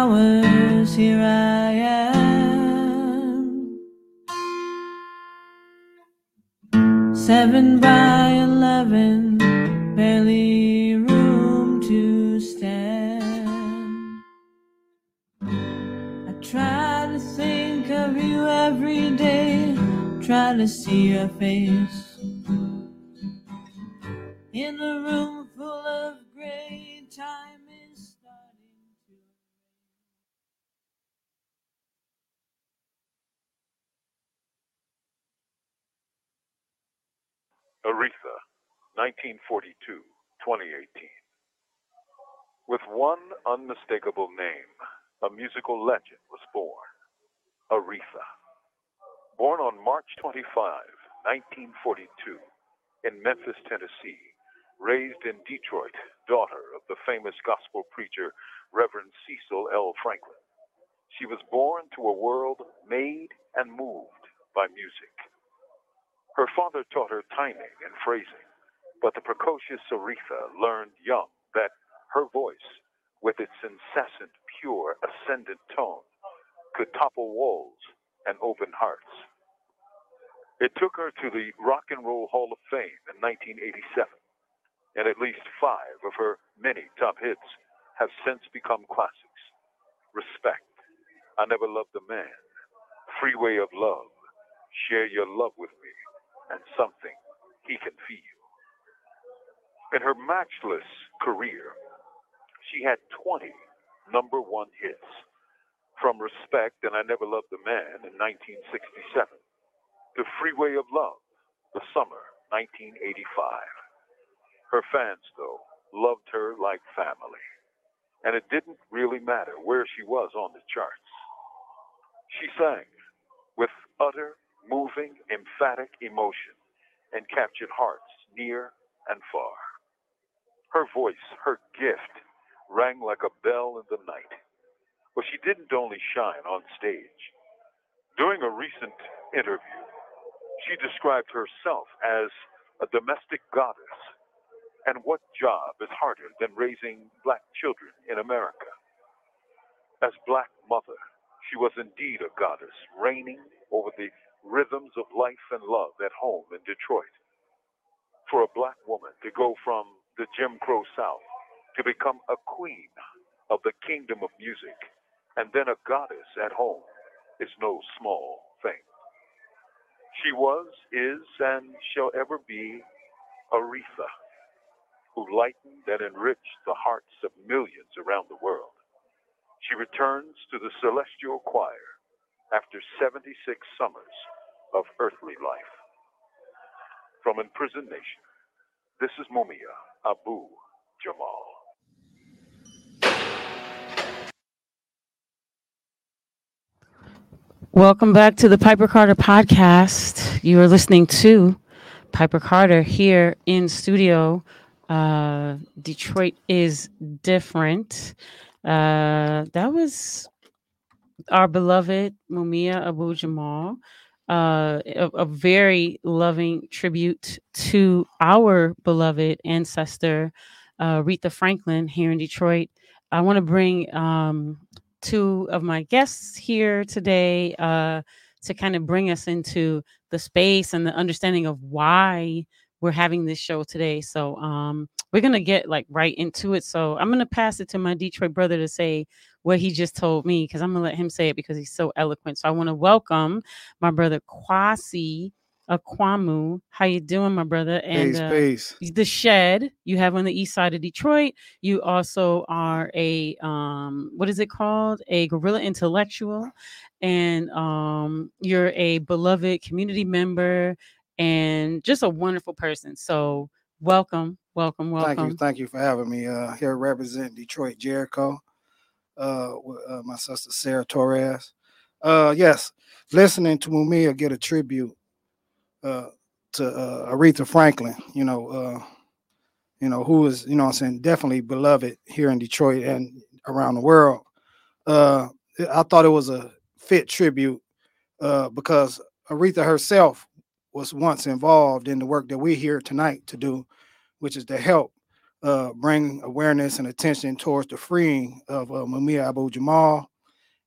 23 hours, here I am. Seven by eleven, barely room to stand. I try to think of you every day, try to see your face. Aretha, 1942 2018. With one unmistakable name, a musical legend was born Aretha. Born on March 25, 1942, in Memphis, Tennessee, raised in Detroit, daughter of the famous gospel preacher Reverend C.L. Franklin. She was born to a world made and moved by music. Her father taught her timing and phrasing, but the precocious Aretha learned young that her voice, with its incessant, pure, ascendant tone, could topple walls and open hearts. It took her to the Rock and Roll Hall of Fame in 1987, and at least five of her many top hits have since become classics. Respect, I Never Loved a Man, Freeway of Love, Share Your Love with Me, and Something He Can Feel. In her matchless career, she had 20 number one hits, from Respect and I Never Loved a Man in 1967 to Freeway of Love, the summer 1985. Her fans, though, loved her like family, and it didn't really matter where she was on the charts. She sang with utter, moving, emphatic emotion and captured hearts near and far. Her voice, her gift, rang like a bell in the night. But she didn't only shine on stage. During a recent interview, she described herself as a domestic goddess. And what job is harder than raising black children in America? As black mother, she was indeed a goddess, reigning over the rhythms of life and love at home in Detroit. For a black woman to go from the Jim Crow South to become a queen of the kingdom of music and then a goddess at home is no small thing. She was, is, and shall ever be Aretha, who lightened and enriched the hearts of millions around the world. She returns to the celestial choir after 76 summers of earthly life. From Imprisoned Nation, this is Mumia Abu Jamal. Welcome back to the Piper Carter podcast. You are listening to Piper Carter here in studio. Uh, Detroit is different. Uh, that was our beloved Mumia Abu Jamal. Uh, a, a very loving tribute to our beloved ancestor, uh, Aretha Franklin, here in Detroit. I want to bring um, two of my guests here today uh, to kind of bring us into the space and the understanding of why we're having this show today. So um, we're gonna get like right into it. So I'm gonna pass it to my Detroit brother to say what he just told me because I'm gonna let him say it because he's so eloquent. So I want to welcome my brother Kwasi Akwamu. How you doing, my brother? And peace, uh, peace. the shed you have on the east side of Detroit. You also are a um, what is it called? A guerrilla intellectual, and um, you're a beloved community member and just a wonderful person. So welcome, welcome, welcome. Thank you, thank you for having me. Uh, here represent Detroit Jericho. Uh, with uh, my sister Sarah Torres. Uh, yes, listening to Mumia get a tribute uh, to Aretha Franklin. You know, you know who is you know I'm saying definitely beloved here in Detroit and around the world. I thought it was a fit tribute because Aretha herself was once involved in the work that we're here tonight to do, which is to help uh, bring awareness and attention towards the freeing of uh, Mumia Abu Jamal.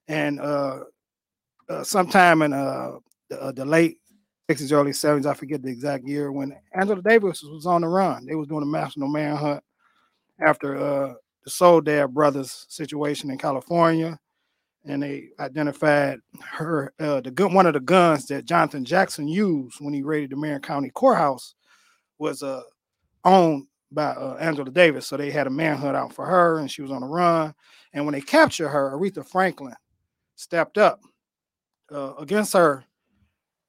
And uh, uh, sometime in uh, the, uh, the late 60s, early 70s, I forget the exact year, when Angela Davis was on the run. They was doing a national manhunt after the Soledad brothers situation in California. And they identified her, the gun, one of the guns that Jonathan Jackson used when he raided the Marin County Courthouse was uh, owned by uh, Angela Davis. So they had a manhunt out for her, and she was on the run. And when they captured her, Aretha Franklin stepped up uh, against her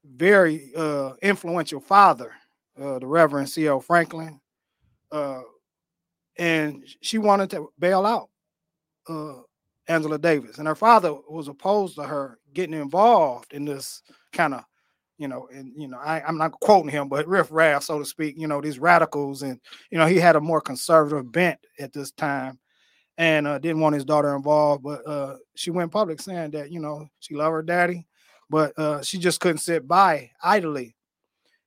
very uh, influential father, uh, the Reverend C.L. Franklin, uh, and she wanted to bail out uh, Angela Davis, and her father was opposed to her getting involved in this kind of, you know, and you know, I, I'm not quoting him, but riff raff, so to speak, you know, these radicals, and you know, he had a more conservative bent at this time, and uh, didn't want his daughter involved, but uh, she went public saying that you know she loved her daddy, but uh, she just couldn't sit by idly,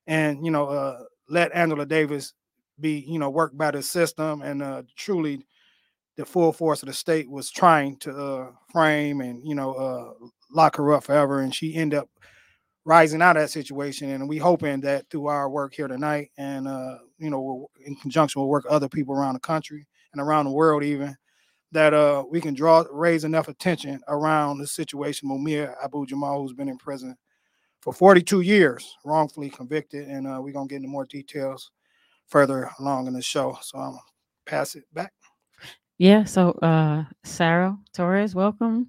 and you know, uh, let Angela Davis be, you know, worked by the system, and uh, truly the full force of the state was trying to uh, frame and you know lock her up forever, and she ended up rising out of that situation. And we hoping that through our work here tonight, and uh, you know, in conjunction with work other people around the country and around the world, even that uh, we can draw raise enough attention around the situation. Mumia Abu Jamal, who's been in prison for 42 years, wrongfully convicted, and uh, we're gonna get into more details further along in the show. So I'm gonna pass it back. Yeah. So, uh, Sarah Torres, welcome.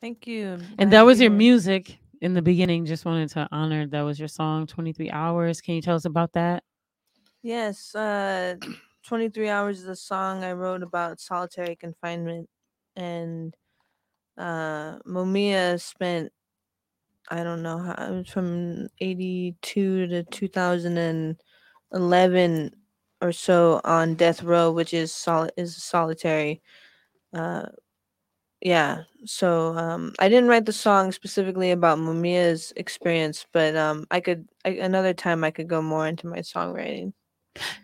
Thank you. And glad that was be your music in the beginning. Just wanted to honor that was your song, 23 Hours. Can you tell us about that? Yes, uh 23 hours is a song I wrote about solitary confinement and uh Mumia spent I don't know how it was from 82 to 2011 or so on death row which is solid is solitary uh yeah so um i didn't write the song specifically about mumia's experience but um i could I, another time i could go more into my songwriting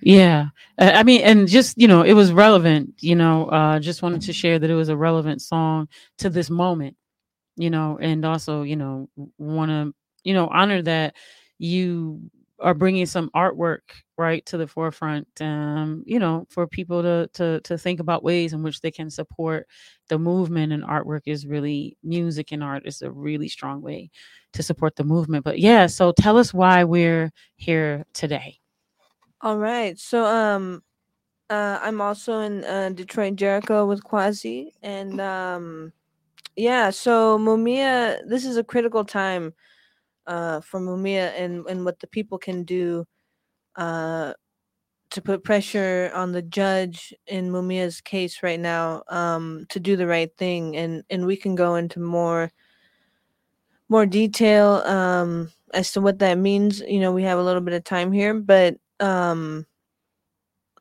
Yeah. I mean, and just, you know, it was relevant, you know, uh, just wanted to share that it was a relevant song to this moment, you know, and also, you know, want to, you know, honor that you are bringing some artwork right to the forefront um you know for people to to to think about ways in which they can support the movement and artwork is really music and art is a really strong way to support the movement but yeah so tell us why we're here today. All right so um uh i'm also in uh, detroit jericho with kwasi and um yeah so mumia this is a critical time uh for mumia and and what the people can do uh to put pressure on the judge in Mumia's case right now um, to do the right thing, and and we can go into more more detail um, as to what that means. You know, we have a little bit of time here, but um,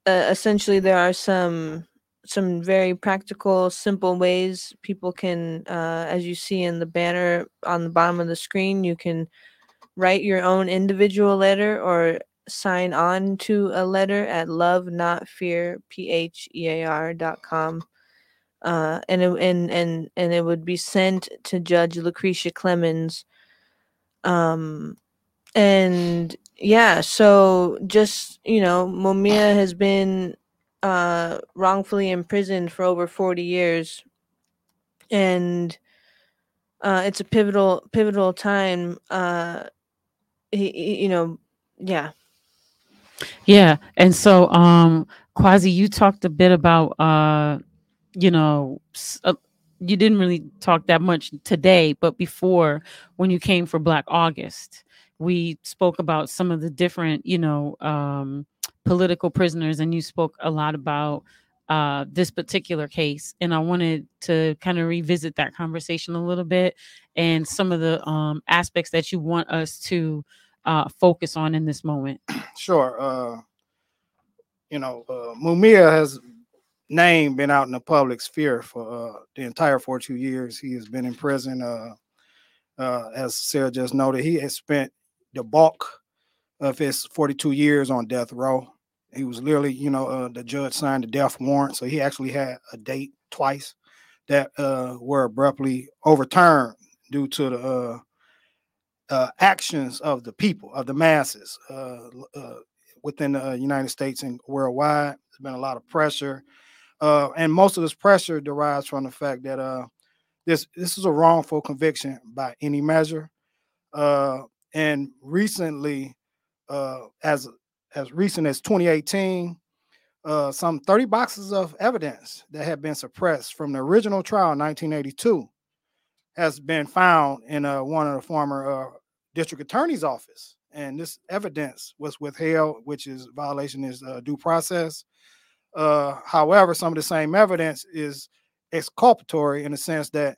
uh, essentially there are some some very practical, simple ways people can, uh, as you see in the banner on the bottom of the screen, you can write your own individual letter or sign on to a letter at love not fear p-h-e-a-r dot com. Uh and it, and and and it would be sent to judge lucretia clemons. Um and yeah so just you know mumia has been uh wrongfully imprisoned for over 40 years. And uh it's a pivotal pivotal time uh he, he- you know yeah Yeah, and so um Kwasi, you talked a bit about uh you know uh, you didn't really talk that much today, but before when you came for Black August, we spoke about some of the different you know um political prisoners, and you spoke a lot about uh this particular case, and I wanted to kind of revisit that conversation a little bit and some of the um aspects that you want us to uh focus on in this moment. Sure. Uh, you know, uh, Mumia has name been out in the public sphere for uh, the entire 42 years he has been in prison. Uh, uh, as Sarah just noted, he has spent the bulk of his 42 years on death row. He was literally, you know, uh, the judge signed a death warrant, so he actually had a date twice that uh, were abruptly overturned due to the uh, uh, actions of the people, of the masses uh, uh, within the United States and worldwide. There's been a lot of pressure, uh, and most of this pressure derives from the fact that uh, this this is a wrongful conviction by any measure. Uh, and recently, uh, as as recent as 2018, uh, some 30 boxes of evidence that had been suppressed from the original trial in 1982 has been found in uh, one of the former uh, district attorney's office. And this evidence was withheld, which is violation is uh, due process. Uh, however, some of the same evidence is exculpatory in the sense that,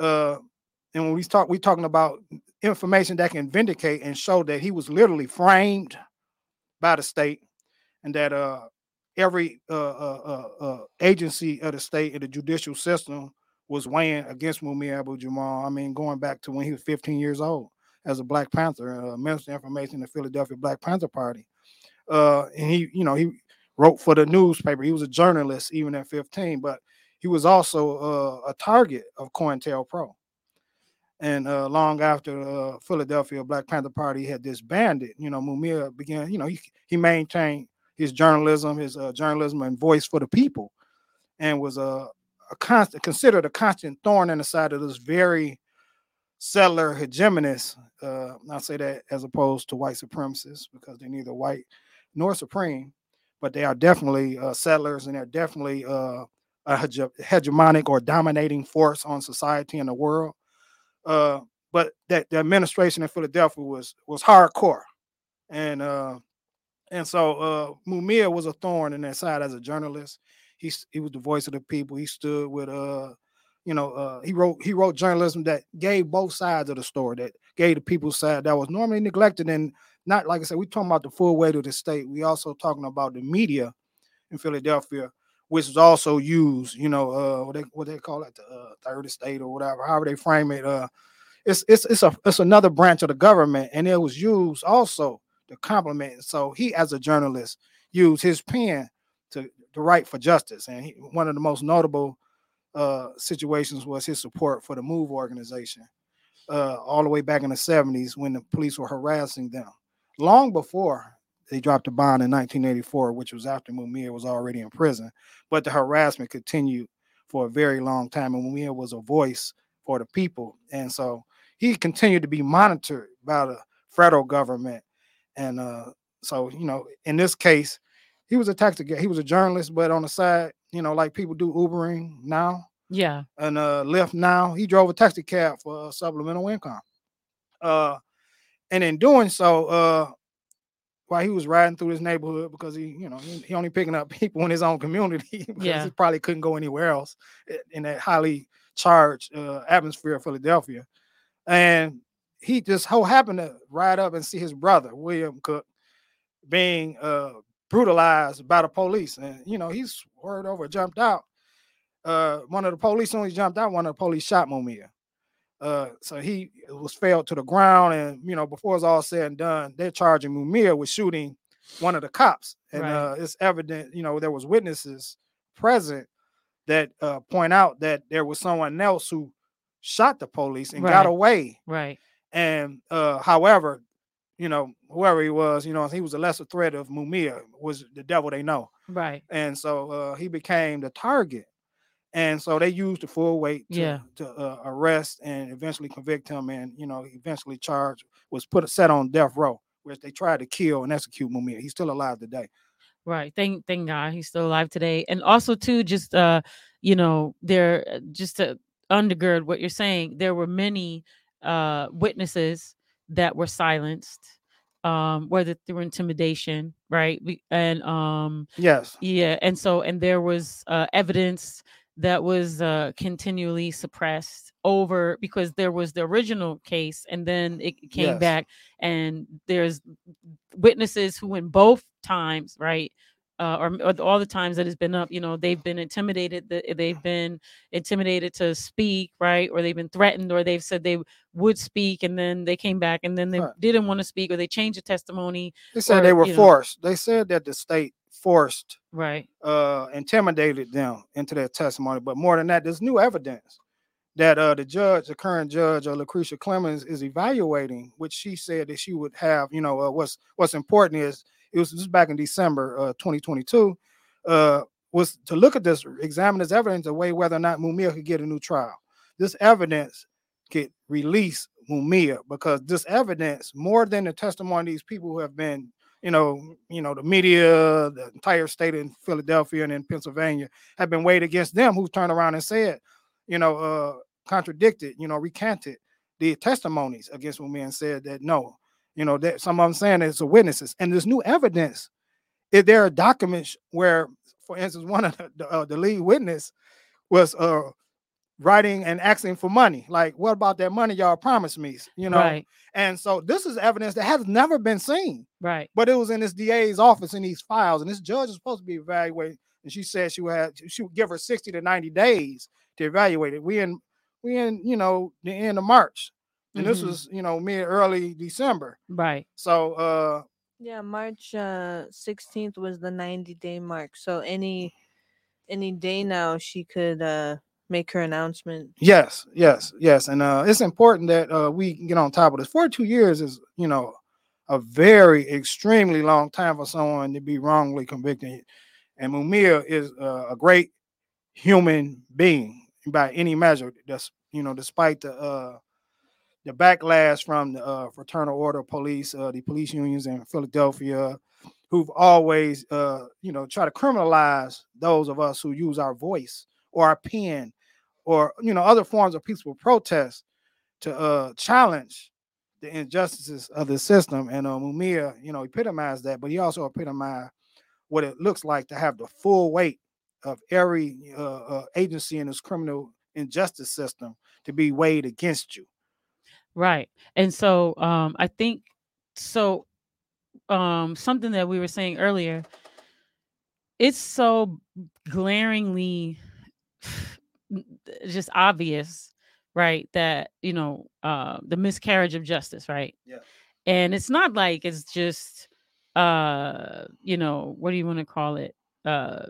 uh, and when we talk, we're talking about information that can vindicate and show that he was literally framed by the state, and that uh, every uh, uh, uh, agency of the state and the judicial system was weighing against Mumia Abu Jamal. I mean, going back to when he was 15 years old as a Black Panther, uh, Minister of Information in the Philadelphia Black Panther Party. Uh, and he, you know, he wrote for the newspaper. He was a journalist even at 15, but he was also uh, a target of COINTELPRO. And uh, long after uh, Philadelphia Black Panther Party had disbanded, you know, Mumia began, you know, he, he maintained his journalism, his uh, journalism and voice for the people, and was a, a constant considered a constant thorn in the side of this very settler hegemonists. Uh, I say that as opposed to white supremacists because they're neither white nor supreme, but they are definitely uh, settlers and they're definitely uh, a hege- hegemonic or dominating force on society and the world. Uh, but that the administration in Philadelphia was was hardcore, and uh, and so uh, Mumia was a thorn in that side as a journalist. He he was the voice of the people. He stood with uh, you know, uh, he wrote he wrote journalism that gave both sides of the story, that gave the people's side that was normally neglected and not like I said. we're talking about the full weight of the state. We also talking about the media in Philadelphia, which is also used. You know, uh, what they what they call it, the uh, third estate or whatever, however they frame it. Uh, it's it's it's a it's another branch of the government, and it was used also to compliment. So he, as a journalist, used his pen to to write for justice, and he, one of the most notable uh, situations was his support for the MOVE organization, uh, all the way back in the 70s when the police were harassing them. Long before they dropped a bond in 1984, which was after Mumia was already in prison, but the harassment continued for a very long time, and Mumia was a voice for the people, and so he continued to be monitored by the federal government, and uh, so you know, in this case, he was a taxi guy. He was a journalist, but on the side, you know, like people do Ubering now Yeah. and uh Lyft now. He drove a taxi cab for supplemental income. Uh and in doing so, uh while he was riding through his neighborhood because he, you know, he, he only picking up people in his own community because Yeah. he probably couldn't go anywhere else in that highly charged uh, atmosphere of Philadelphia. And he just so happened to ride up and see his brother, William Cook, being uh brutalized by the police. And you know, he's swerved over, jumped out. Uh one of the police he jumped out, one of the police shot Mumia. Uh so he was felled to the ground, and you know, before it's all said and done, they're charging Mumia with shooting one of the cops. And Right. uh it's evident, you know, there was witnesses present that uh point out that there was someone else who shot the police and got away. Right. And uh, however, you know, whoever he was, you know, he was a lesser threat of Mumia, was the devil they know. Right. And so uh, he became the target. And so they used the full weight to, Yeah. to uh, arrest and eventually convict him. And, you know, eventually charged, was put set on death row, which they tried to kill and execute Mumia. He's still alive today. Right. Thank thank God he's still alive today. And also too, just uh, you know, there just to undergird what you're saying, there were many uh witnesses that were silenced, um, whether through intimidation, right? We, and um Yes. yeah, and so and there was uh, evidence that was uh, continually suppressed over because there was the original case, and then it came Yes. back, and there's witnesses who, in both times, right, uh, or, or all the times that it's been up, you know, they've been intimidated, th- they've been intimidated to speak, right, or they've been threatened, or they've said they would speak, and then they came back, and then they Right. didn't want to speak, or they changed the testimony. They said Or, they were you know- forced. They said that the state forced, Right. uh, intimidated them into their testimony. But more than that, there's new evidence that uh, the judge, the current judge, uh, Lucretia Clemons, is evaluating, which she said that she would have. You know, uh, what's what's important is it was just back in December uh, 2022. Uh, was to look at this, examine this evidence, to weigh whether or not Mumia could get a new trial. This evidence could release Mumia because this evidence, more than the testimony of these people who have been, you know, you know, the media, the entire state in Philadelphia and in Pennsylvania have been weighed against them, who turned around and said, you know, uh, contradicted, you know, recanted the testimonies against Mumia and said that no, you know, that some of them saying it's a witnesses, and there's new evidence. If there are documents where, for instance, one of the, uh, the lead witness was uh writing and asking for money. Like, what about that money y'all promised me? You know, Right. and so this is evidence that has never been seen, Right. but it was in this DA's office in these files, and this judge is supposed to be evaluating. And she said she would have she would give her 60 to 90 days to evaluate it. We in we in you know the end of March. And this Mhm. was, you know, mid early December. Right. So uh Yeah, March uh 16th was the 90 day mark. So any any day now she could uh make her announcement. Yes, yes, yes. And uh it's important that uh we get on top of this. 42 years is, you know, a very extremely long time for someone to be wrongly convicted. And Mumia is uh, a great human being by any measure. That's you know, despite the uh the backlash from the uh, fraternal order of police, uh, the police unions in Philadelphia, who've always, uh, you know, try to criminalize those of us who use our voice or our pen or you know other forms of peaceful protest to uh challenge the injustices of the system. And Mumia, you know, epitomized that, but he also epitomized what it looks like to have the full weight of every uh, uh, agency in this criminal injustice system to be weighed against you. Right. And so um I think so um something that we were saying earlier it's so glaringly just obvious right that you know uh the miscarriage of justice right Yeah. and it's not like it's just uh you know what do you want to call it uh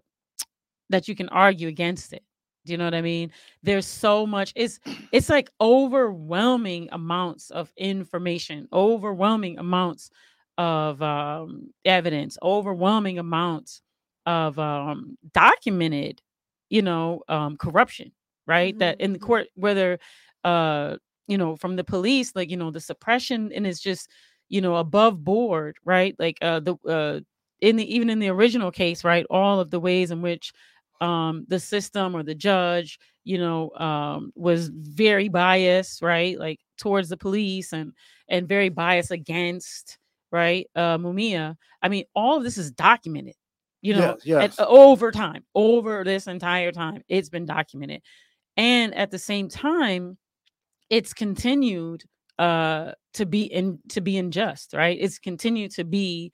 that you can argue against it do you know what i mean? There's so much it's it's like overwhelming amounts of information overwhelming amounts of um evidence overwhelming amounts of um documented you know um corruption right? That in the Mhm. court whether uh you know from the police like you know the suppression and it's just you know above board right? Like uh the uh in the even in the original case right? All of the ways in which um the system or the judge you know um was very biased right like towards the police and and very biased against right uh mumia. I mean all of this is documented you know yes, yes. and uh, over time over this entire time it's been documented. And at the same time it's continued uh to be in to be unjust right? It's continued to be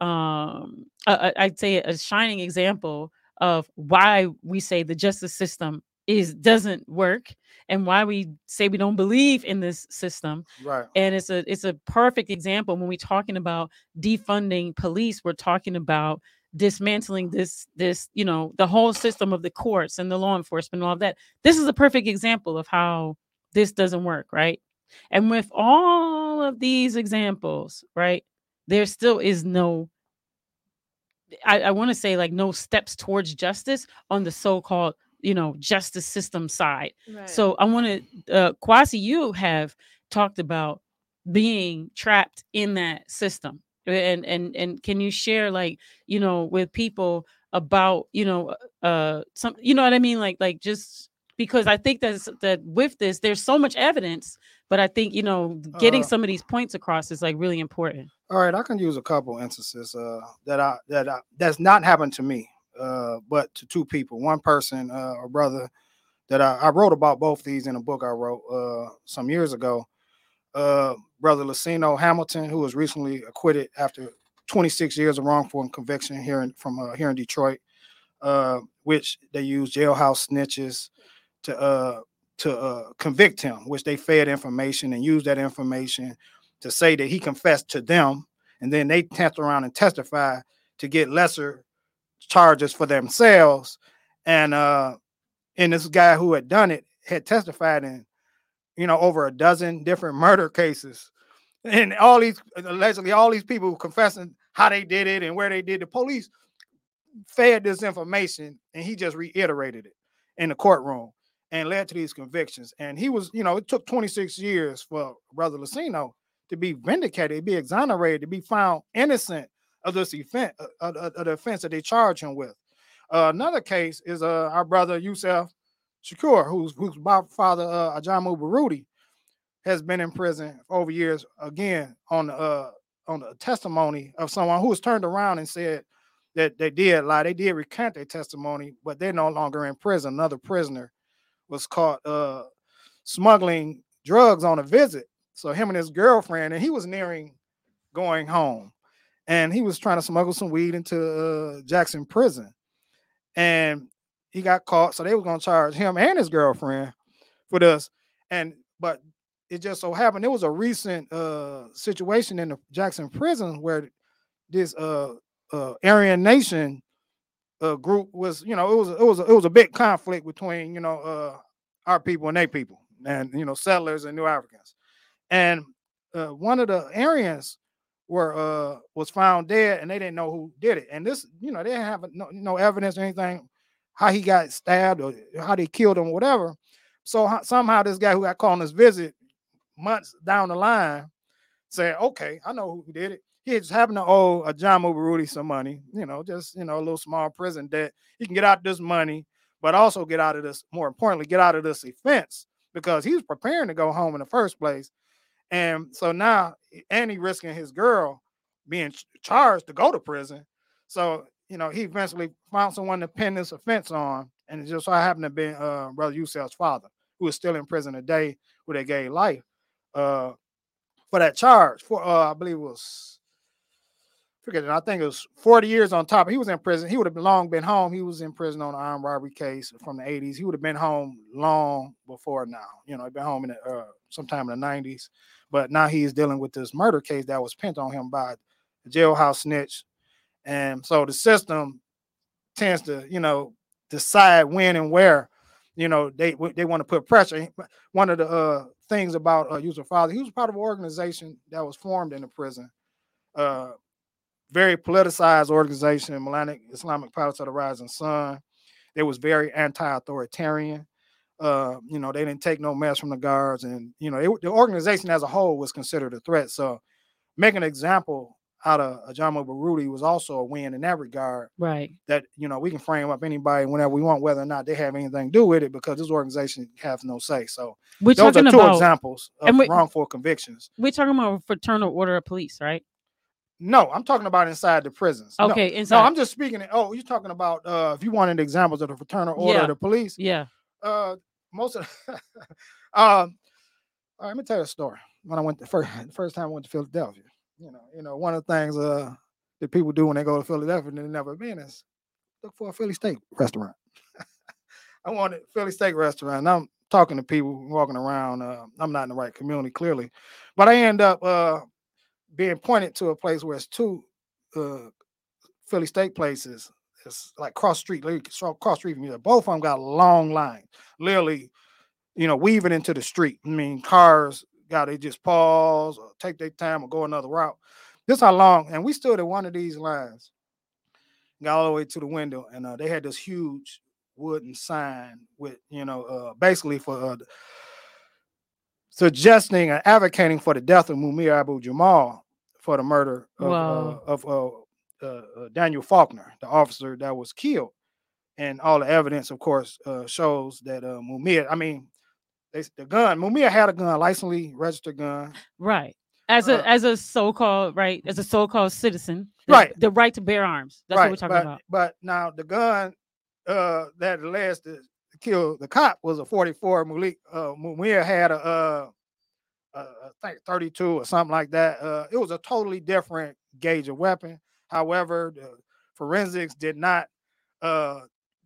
um i'd say a shining example of why we say the justice system is doesn't work and why we say we don't believe in this system. Right. and it's a it's a perfect example when we're talking about defunding police we're talking about dismantling this this you know the whole system of the courts and the law enforcement and all of that. This is a perfect example of how this doesn't work right? And with all of these examples right there still is no i, I want to say like no steps towards justice on the so-called you know justice system side Right. so I want to, uh, Kwasi, you have talked about being trapped in that system, and and and can you share like you know with people about you know uh some you know what I mean like like just because I think that's that with this there's so much evidence, but I think you know getting Uh, some of these points across is like really important. All right, I can use a couple instances uh, that I that I, that's not happened to me, uh, but to two people. One person, uh, a brother, that I, I wrote about both these in a book I wrote uh, some years ago. Uh, brother Lacino Hamilton, who was recently acquitted after 26 years of wrongful conviction here in, from uh, here in Detroit, uh, which they used jailhouse snitches to uh, to uh, convict him, which they fed information and used that information to say that he confessed to them, and then they turned around and testified to get lesser charges for themselves. And uh and this guy who had done it had testified in, you know, over a dozen different murder cases. And all these allegedly all these people confessing how they did it and where they did the police fed this information and he just reiterated it in the courtroom and led to these convictions. And he was, you know, it took 26 years for Brother Lacino to be vindicated, to be exonerated, to be found innocent of this offense, uh, of, of the offense that they charge him with. Uh, another case is uh, our brother Yusef Shakur, whose whose father uh, Ajamu Baruti has been in prison over years again on uh on the testimony of someone who was turned around and said that they did lie. They did recant their testimony, but they're no longer in prison. Another prisoner was caught uh smuggling drugs on a visit. So him and his girlfriend, and he was nearing going home, and he was trying to smuggle some weed into uh, Jackson prison, and he got caught. So they were going to charge him and his girlfriend for this, and but it just so happened it was a recent uh situation in the Jackson prison where this uh uh Aryan Nation uh group was, you know, it was it was it was a big conflict between, you know, uh our people and their people and you know settlers and new Africans. And uh one of the Aryans were uh was found dead and they didn't know who did it. And this, you know, they didn't have no, no evidence or anything how he got stabbed or how they killed him whatever. So somehow this guy who got called on his visit months down the line said, okay, I know who did it. He just happened to owe Ajamu Baruti some money, you know, just, you know, a little small prison debt. He can get out this money, but also get out of this, more importantly, get out of this offense because he was preparing to go home in the first place. And so now, and he risking his girl being charged to go to prison. So, you know, he eventually found someone to pin this offense on. And it just so happened to be uh, Brother Yusef's father, who is still in prison today, who they gave life uh, for that charge. For uh, I believe it was forget it. I think it was 40 years on top. He was in prison. He would have long been home. He was in prison on an armed robbery case from the 80s. He would have been home long before now. You know, he'd been home in the, uh, sometime in the 90s. But now he's dealing with this murder case that was pinned on him by the jailhouse snitch. And so the system tends to, you know, decide when and where, you know, they they want to put pressure. One of the uh, things about uh, Yusef Father. He was part of an organization that was formed in the prison, uh, very politicized organization, Melanic Islamic Palace of the Rising Sun. They was very anti-authoritarian. Uh, you know, they didn't take no mess from the guards, and you know, it, the organization as a whole was considered a threat. So, make an example out of Ajamu Baruti was also a win in that regard. Right. That you know we can frame up anybody whenever we want, whether or not they have anything to do with it, because this organization has no say. So we're those are two about, examples of we, wrongful convictions. We're talking about fraternal order of police, right? No, I'm talking about inside the prisons. Okay, no, inside. No, I'm just speaking. Oh, you're talking about uh if you wanted examples of the fraternal order yeah. of the police. Yeah. Uh, most of. um, all right, let me tell you a story. When I went the first the first time I went to Philadelphia, you know, you know, one of the things uh that people do when they go to Philadelphia and they've never been is look for a Philly steak restaurant. I wanted Philly steak restaurant. And I'm talking to people walking around. Uh, I'm not in the right community, clearly, but I end up uh, being pointed to a place where it's two uh, Philly steak places. It's like cross street, cross street from. Both of them got long line, literally, you know, weaving into the street. I mean, cars got they just pause or take their time or go another route. This how long, and we stood at one of these lines, got all the way to the window, and uh, they had this huge wooden sign with, you know, uh, basically for uh, suggesting and advocating for the death of Mumia Abu Jamal for the murder of, wow. of uh, uh, Daniel Faulkner, the officer that was killed. And all the evidence, of course, shows that Mumia, I mean, they, the gun, Mumia had a gun, licensed registered gun. Right as a uh, as a so-called right as a so-called citizen the, right the right to bear arms that's right, what we're talking but, about but now the gun uh that alleged to kill the cop was a 44 Malik uh Mumia had a uh uh, I think 32 or something like that. Uh, it was a totally different gauge of weapon. However, the forensics did not uh,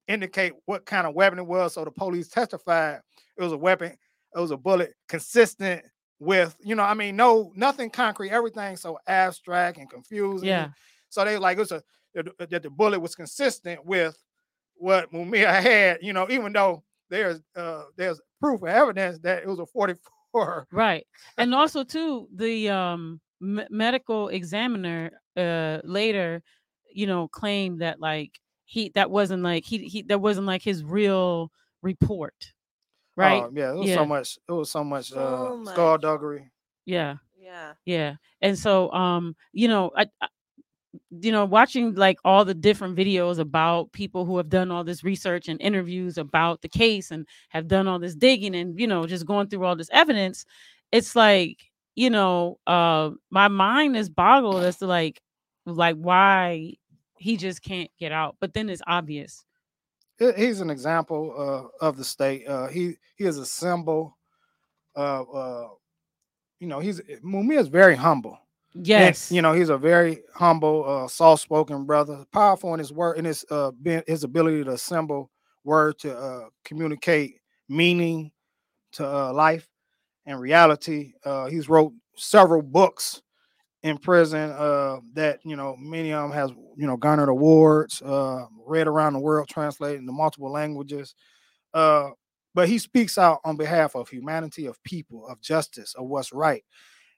indicate what kind of weapon it was. So the police testified it was a weapon, it was a bullet consistent with you know i mean no nothing concrete everything so abstract and confusing yeah so they like it's a that, the- bullet was consistent with what Mumia had. You know, even though there's uh there's proof or evidence that it was a 44. Right. And also too the um me- medical examiner uh later, you know, claimed that like he that wasn't like he he that wasn't like his real report. Right? Uh, yeah, it was Yeah. so much. It was so much So uh much. skullduggery. yeah. Yeah. Yeah. And so um you know, I, I you know, watching like all the different videos about people who have done all this research and interviews about the case and have done all this digging and you know, just going through all this evidence, it's like, you know, uh my mind is boggled as to like like why he just can't get out. But then it's obvious. He's an example uh, of the state. Uh, he he is a symbol of uh, you know he's Mumia is very humble. And, Yes. you know, he's a very humble, uh, soft-spoken brother, powerful in his word, in his uh, his ability to assemble word to uh, communicate meaning to uh, life and reality. Uh, he's wrote several books in prison uh, that you know many of them has you know garnered awards, uh, read around the world, translated into multiple languages. Uh, but he speaks out on behalf of humanity, of people, of justice, of what's right,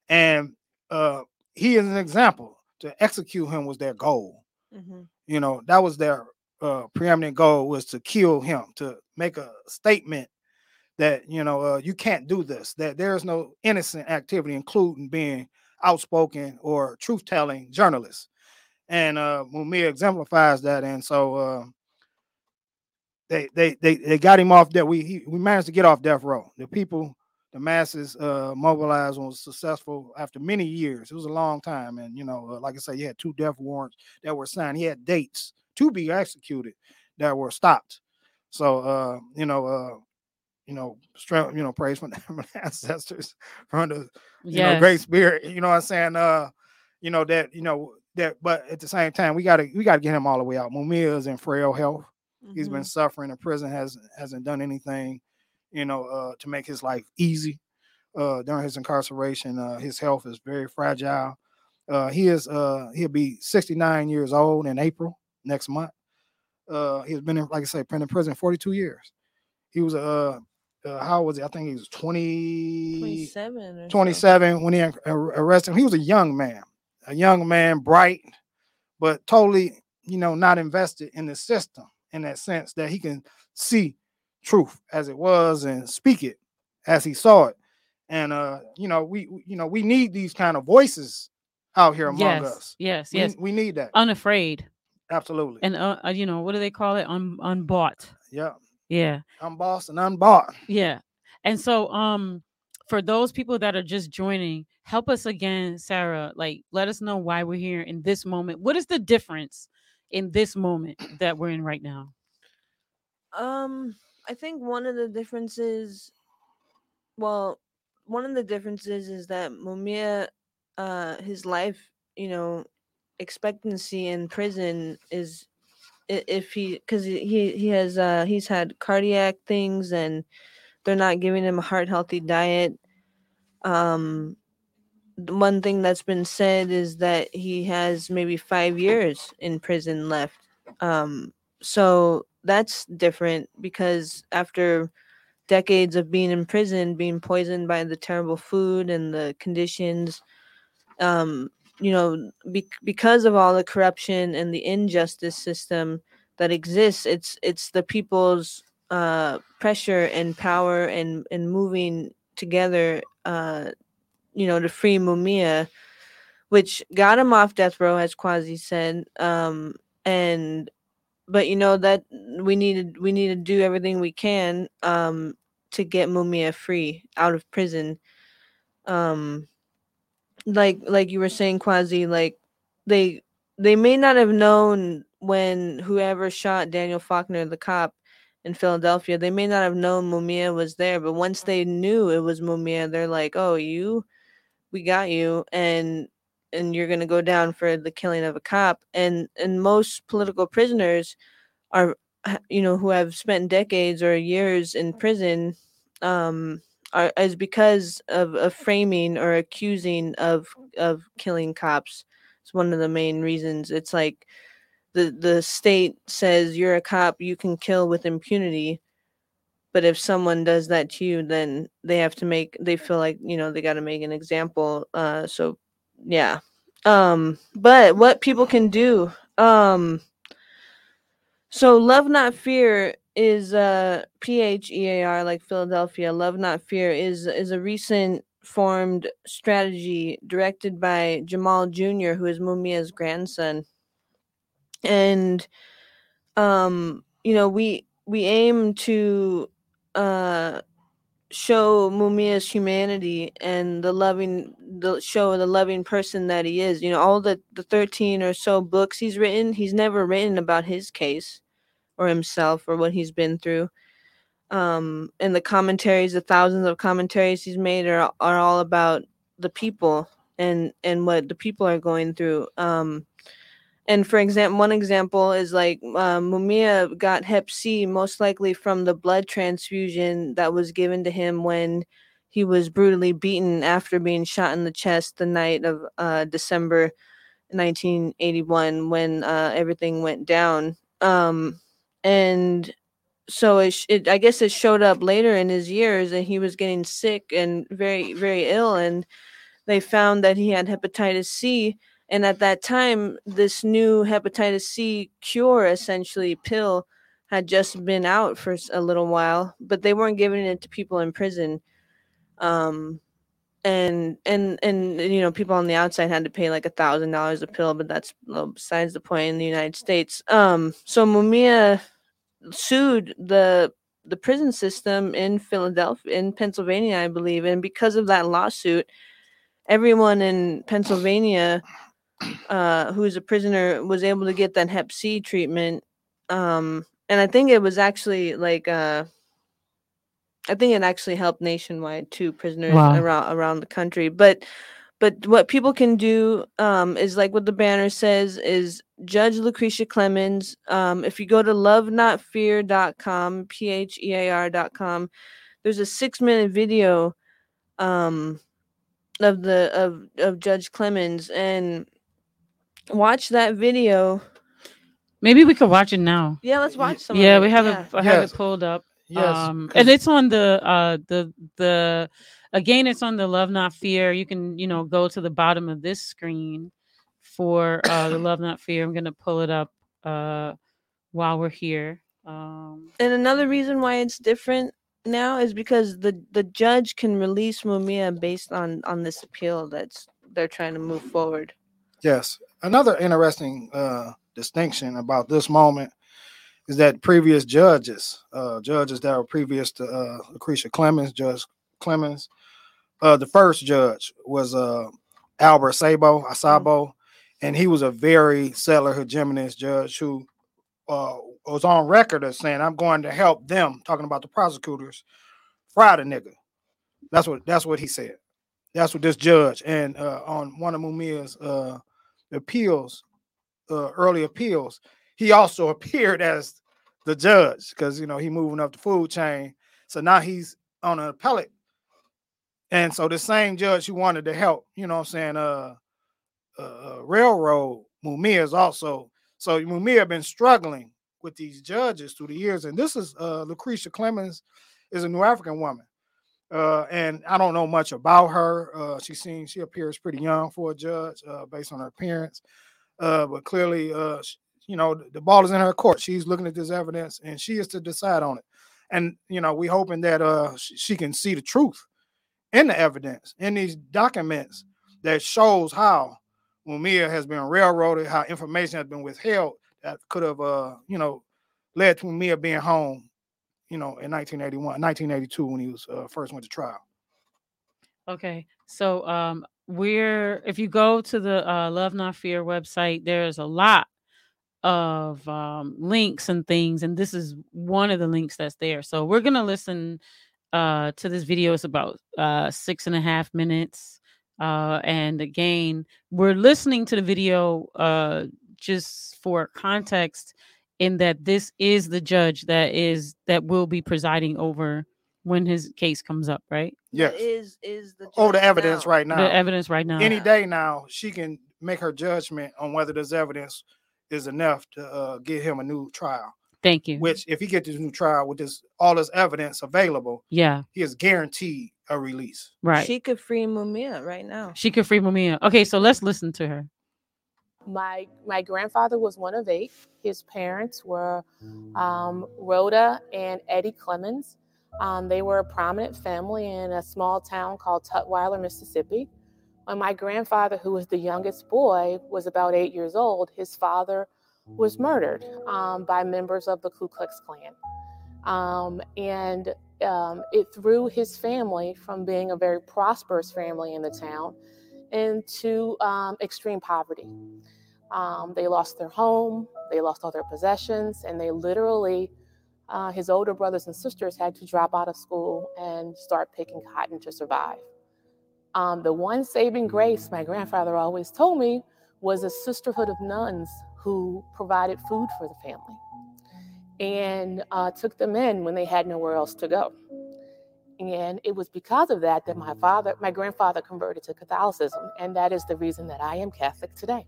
and uh, he is an example. To execute him was their goal. hmm You know, that was their uh, preeminent goal was to kill him, to make a statement that you know uh, you can't do this. That there is no innocent activity, including being outspoken or truth-telling journalists. And uh, Mumia exemplifies that. And so uh, they they they they got him off that we he, we managed to get off death row. The people, the masses uh mobilized and was successful after many years. It was a long time, and you know, uh, like I said, he had two death warrants that were signed. He had dates to be executed that were stopped. So uh, you know, uh, you know, strength, you know, praise from the ancestors, from the you know, great spirit. You know what I'm saying? Uh, you know that, you know, that but at the same time, we gotta we gotta get him all the way out. Mumia is in frail health. He's Mm-hmm. been suffering in prison, has hasn't done anything, you know, uh, to make his life easy. Uh, during his incarceration, uh, his health is very fragile. Uh, he is uh, he'll be 69 years old in April next month. Uh, he's been in, like I say, been in prison 42 years. He was uh, uh how was he? I think he was 20, 27 or so. 27 when he ar- ar- arrested him. He was a young man, a young man, bright, but totally, you know, not invested in the system in that sense that he can see truth as it was and speak it as he saw it. And uh, you know, we we- you know, we need these kind of voices out here among Yes. us. Yes. We, Yes. we need that. Unafraid. Absolutely. And uh, uh, you know, what do they call it? Un- unbought. yeah. Yeah. Unbossed and unbought. Yeah. And so um for those people that are just joining, help us again, Sarah. Like let us know why we're here in this moment. What is the difference in this moment that we're in right now? Um, I think one of the differences, well, one of the differences is that Mumia, uh, his life, you know, expectancy in prison is if he because he he has uh he's had cardiac things and they're not giving him a heart healthy diet um one thing that's been said is that he has maybe five years in prison left um so that's different because after decades of being in prison being poisoned by the terrible food and the conditions um you know be- because of all the corruption and the injustice system that exists it's it's the people's uh pressure and power and and moving together uh you know to free mumia which got him off death row as kwasi said um and but you know that we needed we need to do everything we can um to get mumia free out of prison. Um like like you were saying kwasi like they they may not have known when whoever shot daniel faulkner the cop in philadelphia they may not have known mumia was there but once they knew it was mumia they're like oh you we got you and and you're going to go down for the killing of a cop and and most political prisoners are you know who have spent decades or years in prison um are is because of, of framing or accusing of of killing cops it's one of the main reasons it's like the the state says you're a cop, you can kill with impunity. But if someone does that to you, then they have to make they feel like, you know, they got to make an example. Uh so yeah. Um but what people can do um so love not fear is uh P H E A R like Philadelphia. Love not fear is is a recent formed strategy directed by Jamal Jr., who is Mumia's grandson. And um, you know, we we aim to uh show Mumia's humanity and the loving the show the loving person that he is. You know, all the the 13 or so books he's written, he's never written about his case or himself or what he's been through um and the commentaries the thousands of commentaries he's made are are all about the people and and what the people are going through um and for example one example is like uh, mumia got hep c most likely from the blood transfusion that was given to him when he was brutally beaten after being shot in the chest the night of uh, december 1981 when uh, everything went down. Um and so it, it i guess it showed up later in his years and he was getting sick and very very ill and they found that he had hepatitis c and at that time this new hepatitis c cure essentially pill had just been out for a little while but they weren't giving it to people in prison. Um and and and you know people on the outside had to pay like a thousand dollars a pill but that's besides the point in the united states. Um so mumia sued the the prison system in Philadelphia in Pennsylvania, I believe, and because of that lawsuit, everyone in Pennsylvania uh, who's a prisoner was able to get that Hep C treatment. Um, and I think it was actually like uh, I think it actually helped nationwide too, prisoners Wow. around around the country. But but what people can do um, is like what the banner says is Judge Lucretia Clemons. Um, if you go to lovenotphear.com, P H E A R.com, there's a six minute video um, of the of of Judge Clemons and watch that video. Maybe we could watch it now. Yeah, let's watch some. yeah, of we it. have yeah. it. I have it pulled up. Yes, um, 'cause- and it's on the uh the the again it's on the love not fear you can you know go to the bottom of this screen for uh the love not fear i'm gonna pull it up uh while we're here um And another reason why it's different now is because the the judge can release Mumia based on on this appeal that's they're trying to move forward. Yes. Another interesting uh, distinction about this moment is that previous judges, uh, judges that were previous to uh, Lucretia Clemons, Judge Clemons, uh, the first judge was uh, Albert Sabo, Asabo, and he was a very settler hegemonist judge who uh, was on record as saying, "I'm going to help them," talking about the prosecutors, fry the nigga. That's what that's what he said. That's what this judge and uh, on one of Mumia's uh, appeals, uh, early appeals, he also appeared as the judge because you know he moving up the food chain. So now he's on an appellate, and so the same judge who wanted to help, you know, what I'm saying, uh, uh, railroad Mumia is also so Mumia been struggling with these judges through the years, and this is uh, Lucretia Clemons is a New African woman. Uh, and I don't know much about her. Uh, she seems she appears pretty young for a judge, uh, based on her appearance. Uh, but clearly, uh, you know, the, ball is in her court. She's looking at this evidence, and she is to decide on it. And you know, we hoping that uh, she can see the truth in the evidence in these documents that shows how Mumia has been railroaded, how information has been withheld that could have, uh, you know, led to Mumia being home you know, in 1981, 1982 when he was uh, first went to trial. Okay, so um, we're if you go to the uh, Love Not Fear website, there's a lot of um, links and things, and this is one of the links that's there. So we're gonna listen uh, to this video. It's about uh, six and a half minutes, uh, and again, we're listening to the video uh, just for context. In that this is the judge that is that will be presiding over when his case comes up, right? Yes. Is is the Oh, the evidence now. right now. The evidence right now. Any day now, she can make her judgment on whether this evidence is enough to uh, get him a new trial. Thank you. Which, if he gets this new trial with this all this evidence available, yeah, he is guaranteed a release. right. She could free Mumia right now. She could free Mumia. Okay, so let's listen to her. My my grandfather was one of eight. His parents were um, Rhoda and Eddie Clemons. Um, they were a prominent family in a small town called Tutwiler, Mississippi. When my grandfather, who was the youngest boy, was about eight years old, his father was murdered um, by members of the Ku Klux Klan. Um, and um, it threw his family from being a very prosperous family in the town into um, extreme poverty. Um, they lost their home, they lost all their possessions, and they literally, uh, his older brothers and sisters had to drop out of school and start picking cotton to survive. Um, the one saving grace my grandfather always told me was a sisterhood of nuns who provided food for the family and uh, took them in when they had nowhere else to go. And it was because of that that my father, my grandfather converted to Catholicism, and that is the reason that I am Catholic today.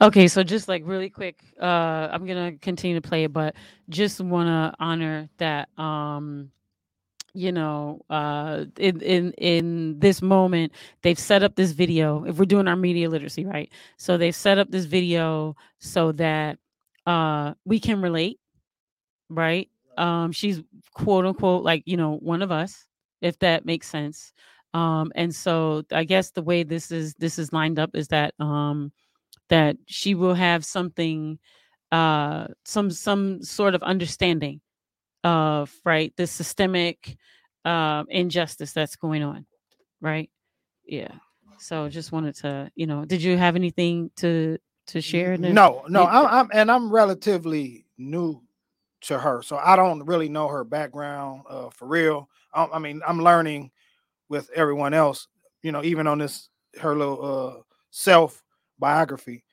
Okay, so just like really quick, uh, I'm gonna continue to play it, but just wanna honor that um you know uh in in in this moment they've set up this video if we're doing our media literacy right so they've set up this video so that uh we can relate right? Um she's quote unquote like you know one of us if that makes sense. Um and so i guess the way this is this is lined up is that um that she will have something uh some some sort of understanding of right the systemic uh, injustice that's going on right? Yeah. So just wanted to you know did you have anything to to share? No, no, I'm, I'm and I'm relatively new to her, so I don't really know her background uh, for real. I, I mean, I'm learning with everyone else, you know, even on this her little uh, self biography.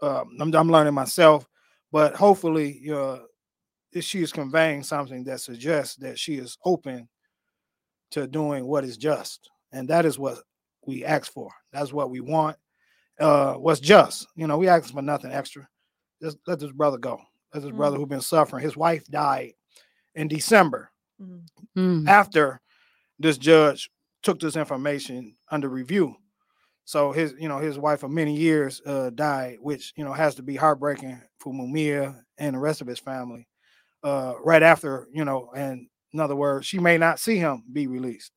Um, I'm, I'm learning myself, but hopefully, uh, she is conveying something that suggests that she is open to doing what is just, and that is what we ask for. That's what we want. Uh, what's just? You know, we ask for nothing extra. Just let this brother go. Let this brother Mm. who been suffering. His wife died in December Mhm. Mm, after this judge took this information under review. So his, you know, his wife of many years uh, died, which you know has to be heartbreaking for Mumia and the rest of his family. Uh, right after, you know, and in other words, she may not see him be released,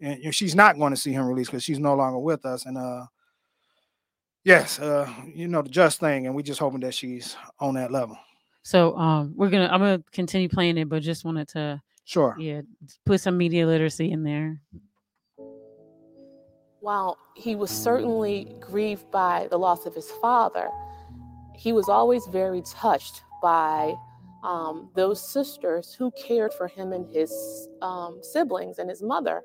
and you know, she's not going to see him released because she's no longer with us. And uh, yes, uh, you know, the just thing, and we're just hoping that she's on that level. so um we're gonna i'm gonna continue playing it but just wanted to Sure. yeah put some media literacy in there While he was certainly grieved by the loss of his father, he was always very touched by um, those sisters who cared for him and his um, siblings and his mother.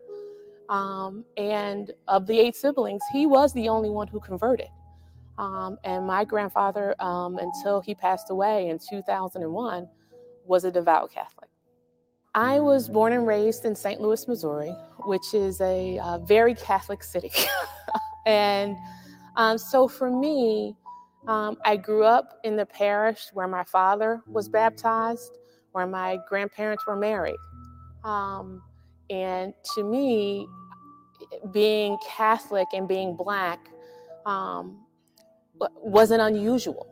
Um, and of the eight siblings, he was the only one who converted. Um, and my grandfather, um, until he passed away in 2001, was a devout Catholic. I was born and raised in St. Louis, Missouri, which is a uh, very Catholic city. and um, so for me, um, I grew up in the parish where my father was baptized, where my grandparents were married. Um, and to me, being Catholic and being Black um, wasn't unusual.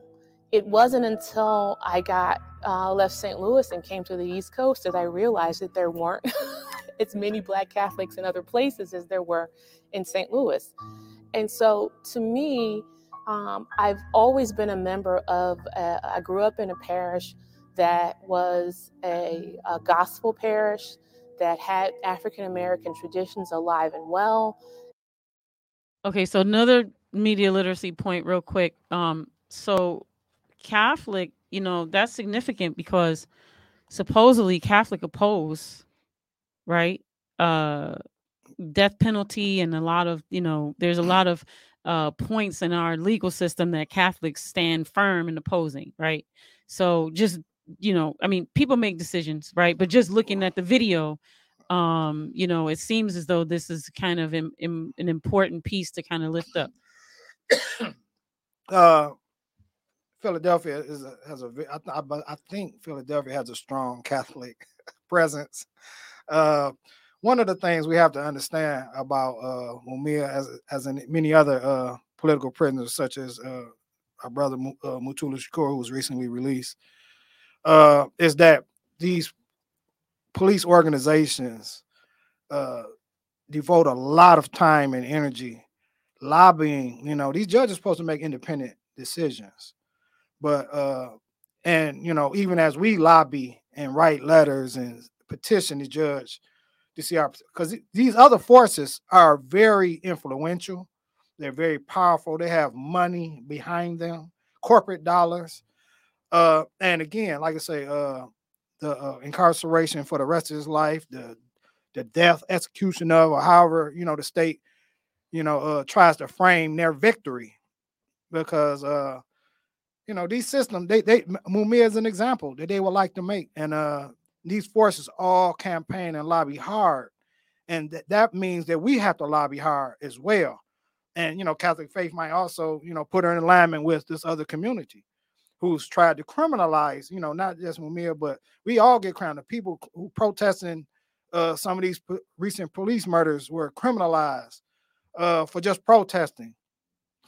It wasn't until I got uh, left St. Louis and came to the East Coast that I realized that there weren't as many Black Catholics in other places as there were in St. Louis. And so to me, um, I've always been a member of, uh, I grew up in a parish that was a, a gospel parish that had African American traditions alive and well. Okay, so another media literacy point, real quick. Um, so Catholic, you know, that's significant because supposedly Catholic oppose, right? Uh, death penalty and a lot of, you know, there's a lot of uh points in our legal system that Catholics stand firm in opposing, right? So just, you know, I mean, people make decisions, right? But just looking at the video, um you know it seems as though this is kind of an important piece to kind of lift up uh Philadelphia is a, has a I, I, I think Philadelphia has a strong Catholic presence. Uh, one of the things we have to understand about uh, Mumia, as as in many other uh, political prisoners, such as uh, our brother uh, Mutulu Shakur, who was recently released, uh, is that these police organizations uh, devote a lot of time and energy lobbying. You know, these judges supposed to make independent decisions, but uh, and you know, even as we lobby and write letters and petition the judge to see our because these other forces are very influential. They're very powerful. They have money behind them, corporate dollars. Uh, and again, like I say, uh, the uh, incarceration for the rest of his life, the the death, execution of, or however you know the state, you know, uh, tries to frame their victory, because uh, you know these systems, they they Mumia is an example that they would like to make, and uh, these forces all campaign and lobby hard, and th- that means that we have to lobby hard as well, and you know, Catholic faith might also you know put her in alignment with this other community who's tried to criminalize, you know, not just Mumia, but we all get crowned. The people who protesting uh, some of these recent police murders were criminalized uh, for just protesting,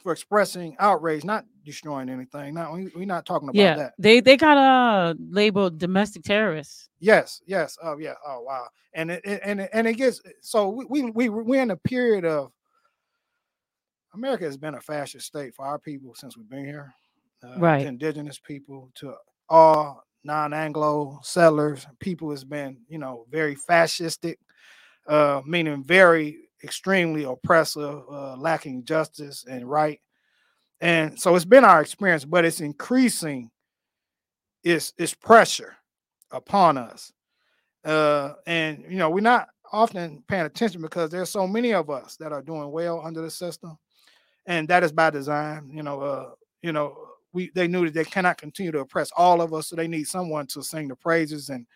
for expressing outrage, not destroying anything. Not we, we're not talking about yeah that. they they got uh labeled domestic terrorists Yes, yes. Oh, yeah. Oh, wow. And it, it- and it, and it gets so we we we we're in a period of America has been a fascist state for our people since we've been here. Uh, Right. indigenous people to all non-Anglo settlers, people has been you know very fascistic, uh, meaning very extremely oppressive, uh, lacking justice and right. And so it's been our experience, but it's increasing its its pressure upon us. Uh, and you know, we're not often paying attention because there's so many of us that are doing well under the system, and that is by design. You know, uh, you know, we they knew that they cannot continue to oppress all of us, so they need someone to sing the praises and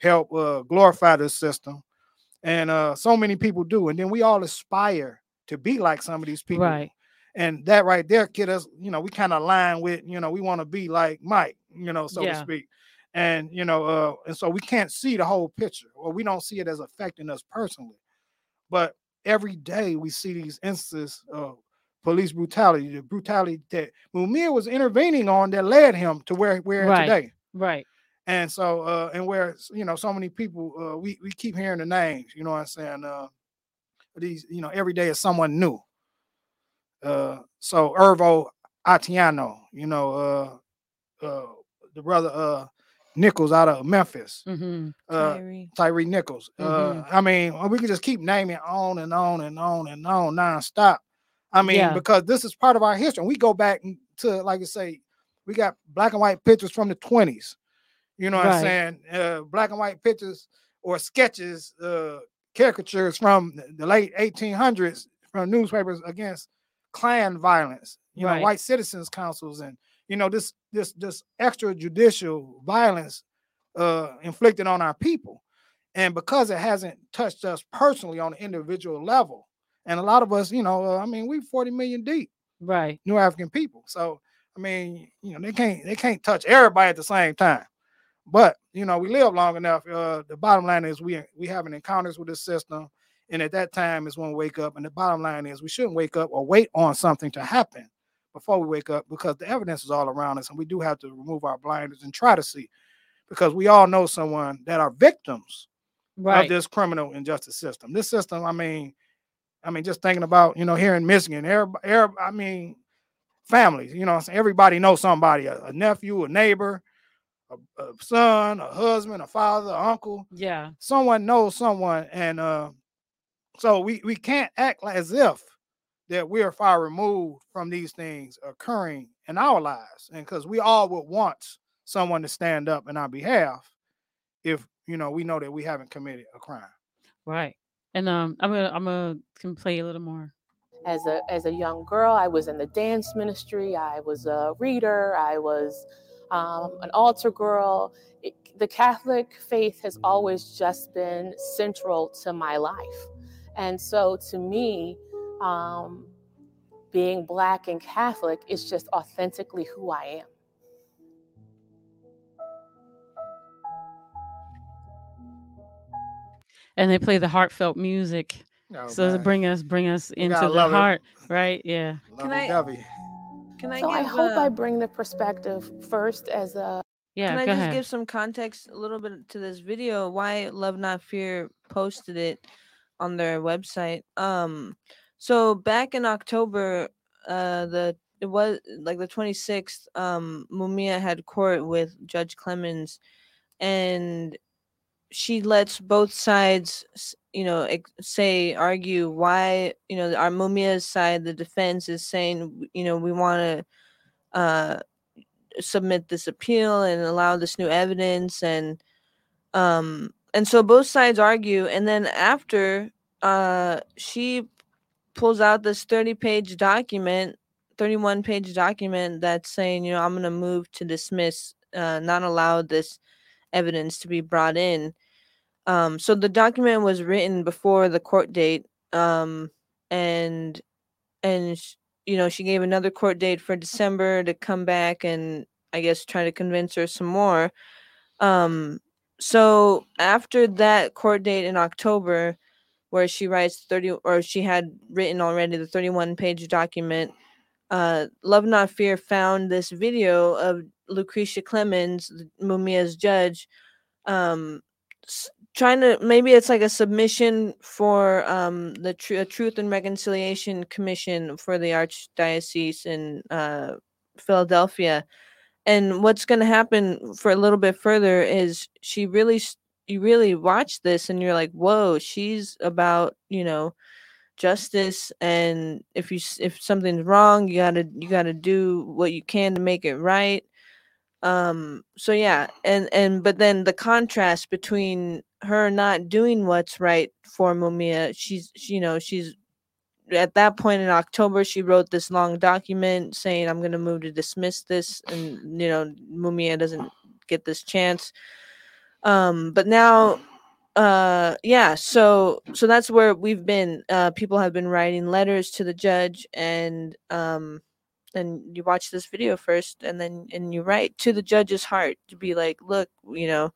help uh, glorify the system. And uh, so many people do, and then we all aspire to be like some of these people. right And that right there, kid, us, you know, we kind of align with, you know, we want to be like Mike, you know, so to Yeah. speak. And you know, uh, and so we can't see the whole picture, or we don't see it as affecting us personally. But every day we see these instances of police brutality, the brutality that Mumia was intervening on that led him to where we're at Right. today. right And so, uh, and where you know, so many people, uh, we we keep hearing the names. You know what I'm saying? Uh, these, you know, every day is someone new. Uh, so Ervo Atiano, you know, uh, uh, the brother uh Nichols out of Memphis, hmm uh. Tyre Nichols. Uh, Mhm. I mean, we can just keep naming on and on and on and on nonstop. I mean, Yeah. because this is part of our history. We go back to, like I say, we got black and white pictures from the 20s. You know what Right. I'm saying? Uh, black and white pictures or sketches, uh, caricatures from the- late 1800s from newspapers against Klan violence. You know, white citizens councils and you know this this this extrajudicial violence uh, inflicted on our people. And because it hasn't touched us personally on an individual level, and a lot of us, you know, uh, I mean, we're 40 million deep, right New African people. So, I mean, you know, they can't they can't touch everybody at the same time. But you know, we live long enough. Uh, the bottom line is we we having encounters with this system, and at that time is when we wake up. And the bottom line is we shouldn't wake up or wait on something to happen before we wake up because the evidence is all around us, and we do have to remove our blinders and try to see, because we all know someone that are victims of this criminal injustice system. This system, I mean, I mean, just thinking about, you know, here in Michigan, everybody, I mean, families, you know, what I'm saying? everybody knows somebody, a, a nephew, a neighbor, a, a son, a husband, a father, a uncle. yeah Someone knows someone, and uh, so we we can't act as if that we are far removed from these things occurring in our lives, and because we all would want someone to stand up in our behalf, if you know we know that we haven't committed a crime. right and um i'm gonna i'm gonna can play a little more as a as a young girl i was in the dance ministry i was a reader i was um, an altar girl it, the Catholic faith has always just been central to my life. And so to me, um, being Black and Catholic is just authentically who I am. And they play the heartfelt music. Oh, so to man. bring us bring us into the love it. heart, right? Yeah. Can I- Lovey-dovey. Can I so I give, hope I uh, bring the perspective first as a Yeah. Can I go just ahead. give some context a little bit to this video? Why Love Not Fear posted it on their website. Um so back in October, uh the it was like the 26th, um Mumia had court with Judge Clemons and she lets both sides s- you know say argue why you know our Mumia's side the defense is saying you know we want to uh submit this appeal and allow this new evidence and um and so both sides argue and then after uh she pulls out this 30 page document 31 page document that's saying you know i'm going to move to dismiss uh not allow this evidence to be brought in um so the document was written before the court date um and and you know she gave another court date for december to come back and i guess try to convince her some more. Um so after that court date in october where she writes 30 or she had written already the 31 page document uh love not fear found this video of lucretia clemons mumia's judge um trying to maybe it's like a submission for um the tr- truth and reconciliation commission for the archdiocese in uh philadelphia. And what's going to happen for a little bit further is she really you really watch this and you're like whoa she's about you know justice and if you if something's wrong you got to you got to do what you can to make it right um so yeah and and but then the contrast between her not doing what's right for Mumia she's she- you know she's at that point in October she wrote this long document saying I'm going to move to dismiss this and you know Mumia doesn't get this chance. Um but now uh yeah so so that's where we've been uh people have been writing letters to the judge and um and you watch this video first and then and you write to the judge's heart to be like look you know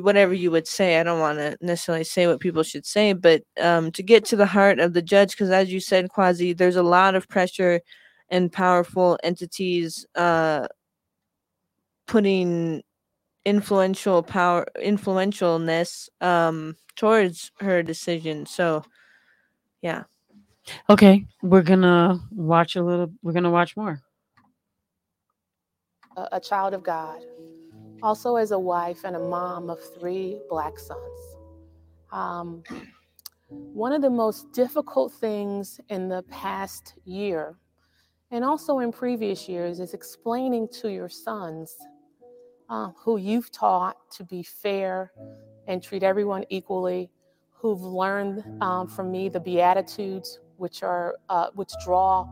whatever you would say. I don't want to necessarily say what people should say but um to get to the heart of the judge because as you said Kwasi there's a lot of pressure and powerful entities uh putting influential power influentialness um towards her decision. So yeah Okay, we're gonna watch a little. We're gonna watch more. a, a child of God, also as a wife and a mom of three black sons. Um, one of the most difficult things in the past year, and also in previous years, is explaining to your sons, uh, who you've taught to be fair and treat everyone equally, who've learned um, from me the Beatitudes, which are uh, which draw,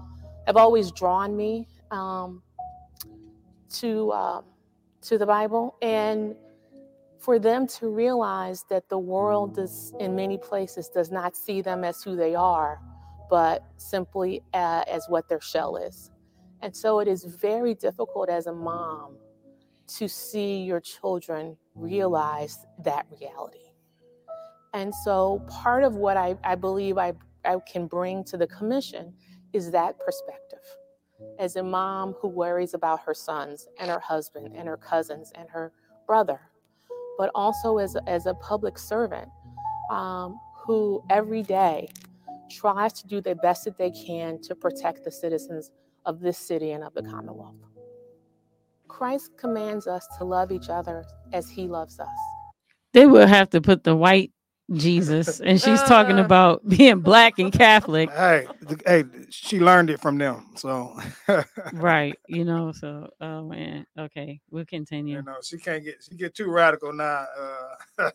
have always drawn me. Um, to um, to the Bible and for them to realize that the world does in many places does not see them as who they are but simply uh, as what their shell is and so it is very difficult as a mom to see your children realize that reality and so part of what i, I believe I, I can bring to the commission is that perspective as a mom who worries about her sons and her husband and her cousins and her brother, but also as as a public servant um, who every day tries to do the best that they can to protect the citizens of this city and of the Commonwealth. Christ commands us to love each other as he loves us. They will have to put the white Jesus, and she's talking about being black and Catholic, Hey, hey, she learned it from them. So right? You know. So, oh man. Okay, we'll continue. you know, she can't get she get too radical now. Uh,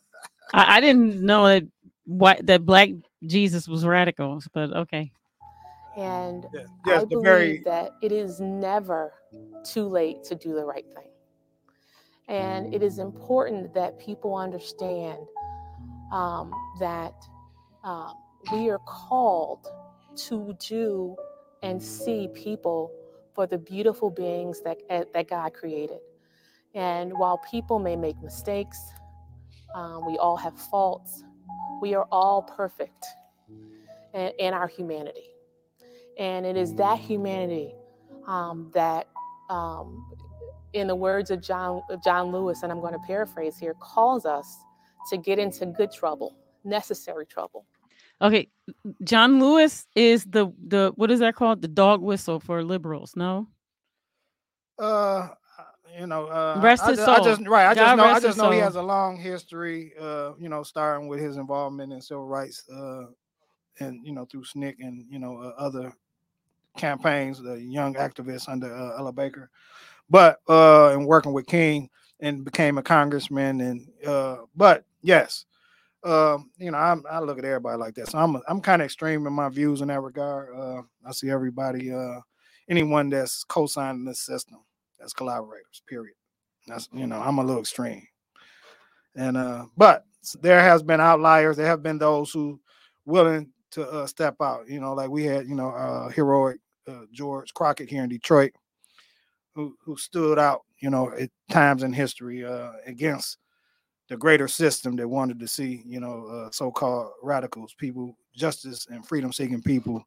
I, I didn't know that what that black Jesus was radical, but okay. And yeah, I yes, the believe very that it is never too late to do the right thing. And it is important that people understand um, that um, we are called to do and see people for the beautiful beings that, eh, that God created. And while people may make mistakes, um, we all have faults, we are all perfect in, in our humanity. And it is that humanity um, that, um, in the words of John, John Lewis, and I'm going to paraphrase here, calls us to get into good trouble, necessary trouble. Okay, John Lewis is the the what is that called? The dog whistle for liberals. No. Uh, you know, uh, Rest I, his just, I soul. just right. I God just know. I just know he has a long history. Uh, you know, starting with his involvement in civil rights. Uh, and you know through SNCC and you know uh, other campaigns, the young activists under uh, Ella Baker, but uh, and working with King and became a congressman and uh, but yes, um, you know I'm, I look at everybody like that, so I'm I'm kind of extreme in my views in that regard. Uh, I see everybody, uh, anyone that's co-signing this system as collaborators. Period. That's you know I'm a little extreme, and uh, but there has been outliers. There have been those who willing to uh, step out. You know, like we had, you know, uh, heroic uh, George Crockett here in Detroit, who who stood out, you know, at times in history uh, against the greater system that wanted to see, you know, uh, so-called radicals, people, justice and freedom-seeking people,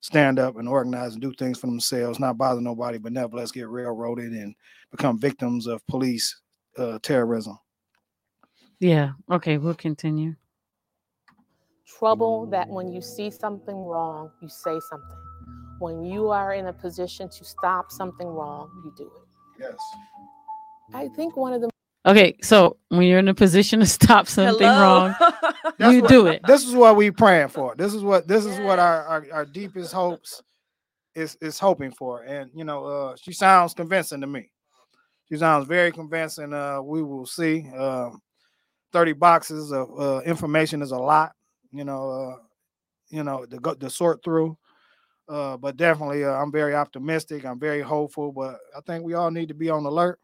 stand up and organize and do things for themselves, not bother nobody, but nevertheless get railroaded and become victims of police uh, terrorism. Yeah. Okay, we'll continue. trouble that when you see something wrong, you say something. When you are in a position to stop something wrong, you do it. Yes. I think one of the Okay, so when you're in a position to stop something Hello? wrong, That's you what- do it. this is what we praying for. This is what this is what our, our our deepest hopes is is hoping for. And you know, uh, she sounds convincing to me. She sounds very convincing. Uh, we will see. Um, Thirty boxes of uh, information is a lot. You know, uh, you know to go to sort through. Uh, but definitely, uh, I'm very optimistic. I'm very hopeful. But I think we all need to be on alert.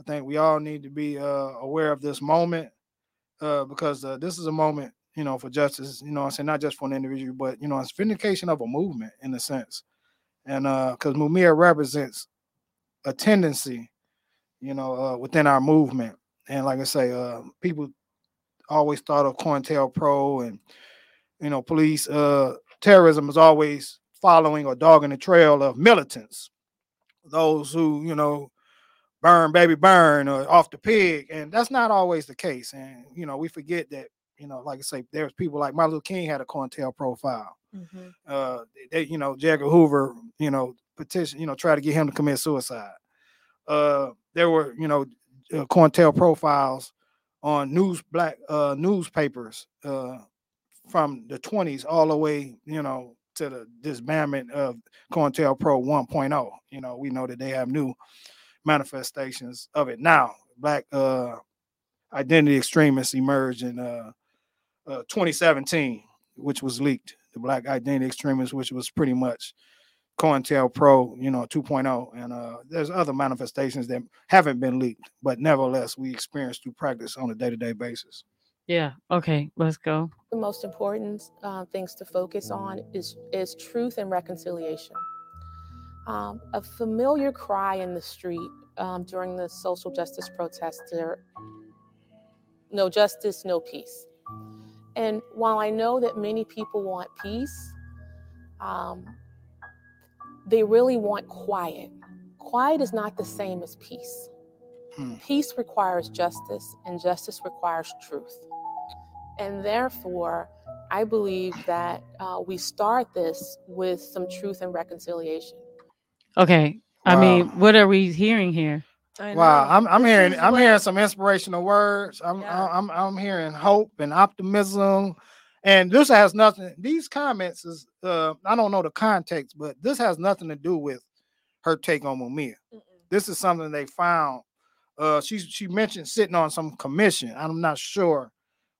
I think we all need to be uh, aware of this moment uh, because uh, this is a moment, you know, for justice. You know, I say not just for an individual, but you know, it's vindication of a movement in a sense, and because Mumia represents a tendency, you know, uh, within our movement, and like I say, uh, people always thought of COINTELPRO and you know, police uh, terrorism is always following or dogging the trail of militants, those who you know burn baby burn or off the pig and that's not always the case and you know we forget that you know like i say there's people like martin luther king had a COINTELPRO file Mhm. uh they you know J. Edgar hoover you know petition you know try to get him to commit suicide uh there were you know uh, COINTELPRO files on news black uh newspapers uh from the 20s all the way you know to the disbandment of COINTELPRO 1.0 you know we know that they have new manifestations of it now. Black uh, identity extremists emerged in uh, uh, 2017, which was leaked. The Black identity extremists, which was pretty much COINTELPRO, you know, 2.0, and uh, there's other manifestations that haven't been leaked, but nevertheless we experience through practice on a day-to-day basis. Yeah. Okay, let's go. the most important uh, things to focus on is is truth and reconciliation. Um, a familiar cry in the street um, during the social justice protests there no justice, no peace. And while I know that many people want peace, um, they really want quiet. Quiet is not the same as peace. Hmm. Peace requires justice, and justice requires truth. And therefore, I believe that uh, we start this with some truth and reconciliation. Okay. I mean, what are we hearing here? Wow. I'm I'm This hearing I'm what- hearing some inspirational words. I'm Yeah. I'm I'm hearing hope and optimism. And this has nothing. These comments is uh I don't know the context, but this has nothing to do with her take on Mumia. Mm-mm. This is something they found. Uh, she she mentioned sitting on some commission. I'm not sure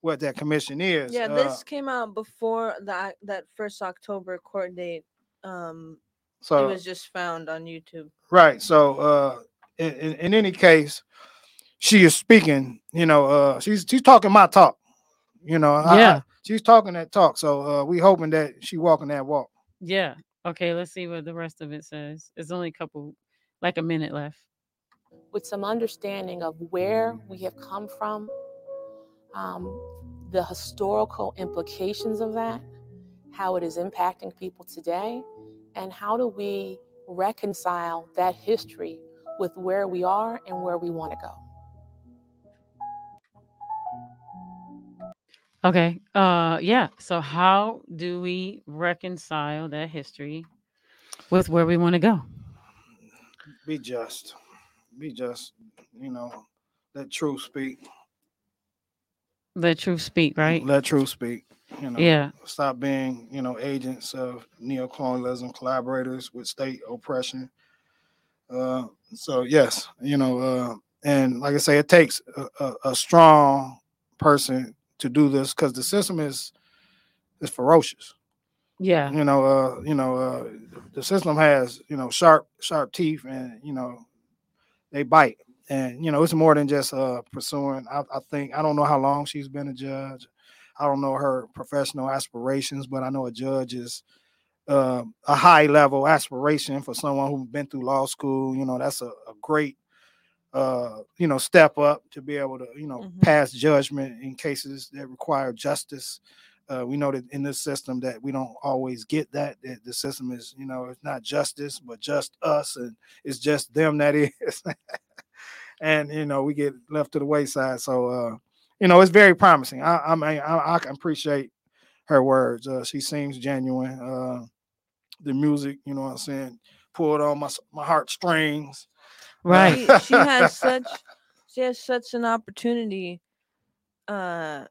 what that commission is. Yeah, Uh, this came out before that that first October court date. Um, so it was just found on YouTube. Right. So, uh, in, in, in any case, she is speaking. You know, uh, she's she's talking my talk. You know, I- I- Yeah. she's talking that talk. So uh, we hoping that she walking that walk. Yeah. Okay, let's see what the rest of it says. It's only a couple, like a minute left. with some understanding of where we have come from, um, the historical implications of that, how it is impacting people today, and how do we reconcile that history with where we are and where we want to go. Okay. Uh yeah. So how do we reconcile that history with where we want to go? Be just. Be just. You know, let truth speak. Let truth speak, right? Let truth speak. You know, Yeah. stop being, you know, agents of neocolonialism, collaborators with state oppression. Uh, so yes, you know, uh, and like I say, it takes a, a, a strong person to do this because the system is is ferocious. Yeah. You know, uh, you know, uh, the system has you know sharp sharp teeth, and you know they bite. And you know, it's more than just uh, pursuing. I, I think I don't know how long she's been a judge. I don't know her professional aspirations, but I know a judge is uh, a high level aspiration for someone who's been through law school. You know, that's a, a great, uh, you know, step up to be able to, you know, Mhm. pass judgment in cases that require justice. Uh, we know that in this system that we don't always get that. That the system is, you know, it's not justice, but just us, and it's just them that is. and you know, we get left to the wayside. So, uh, you know, it's very promising. I, I mean, I, I can appreciate her words. Uh, she seems genuine. Uh, the music, you know what I'm saying, pulled on my my heartstrings. Right. she, she has such she has such an opportunity uh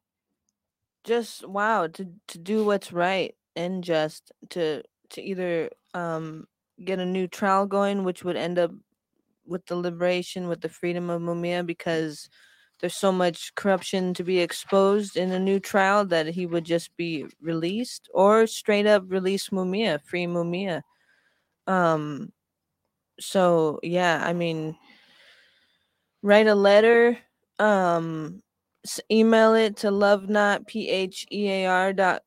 just wow to to do what's right and just to to either um get a new trial going which would end up with the liberation with the freedom of Mumia because there's so much corruption to be exposed in a new trial that he would just be released or straight up release Mumia free Mumia. Um so yeah i mean write a letter um email it to love not p-h-e-a-r dot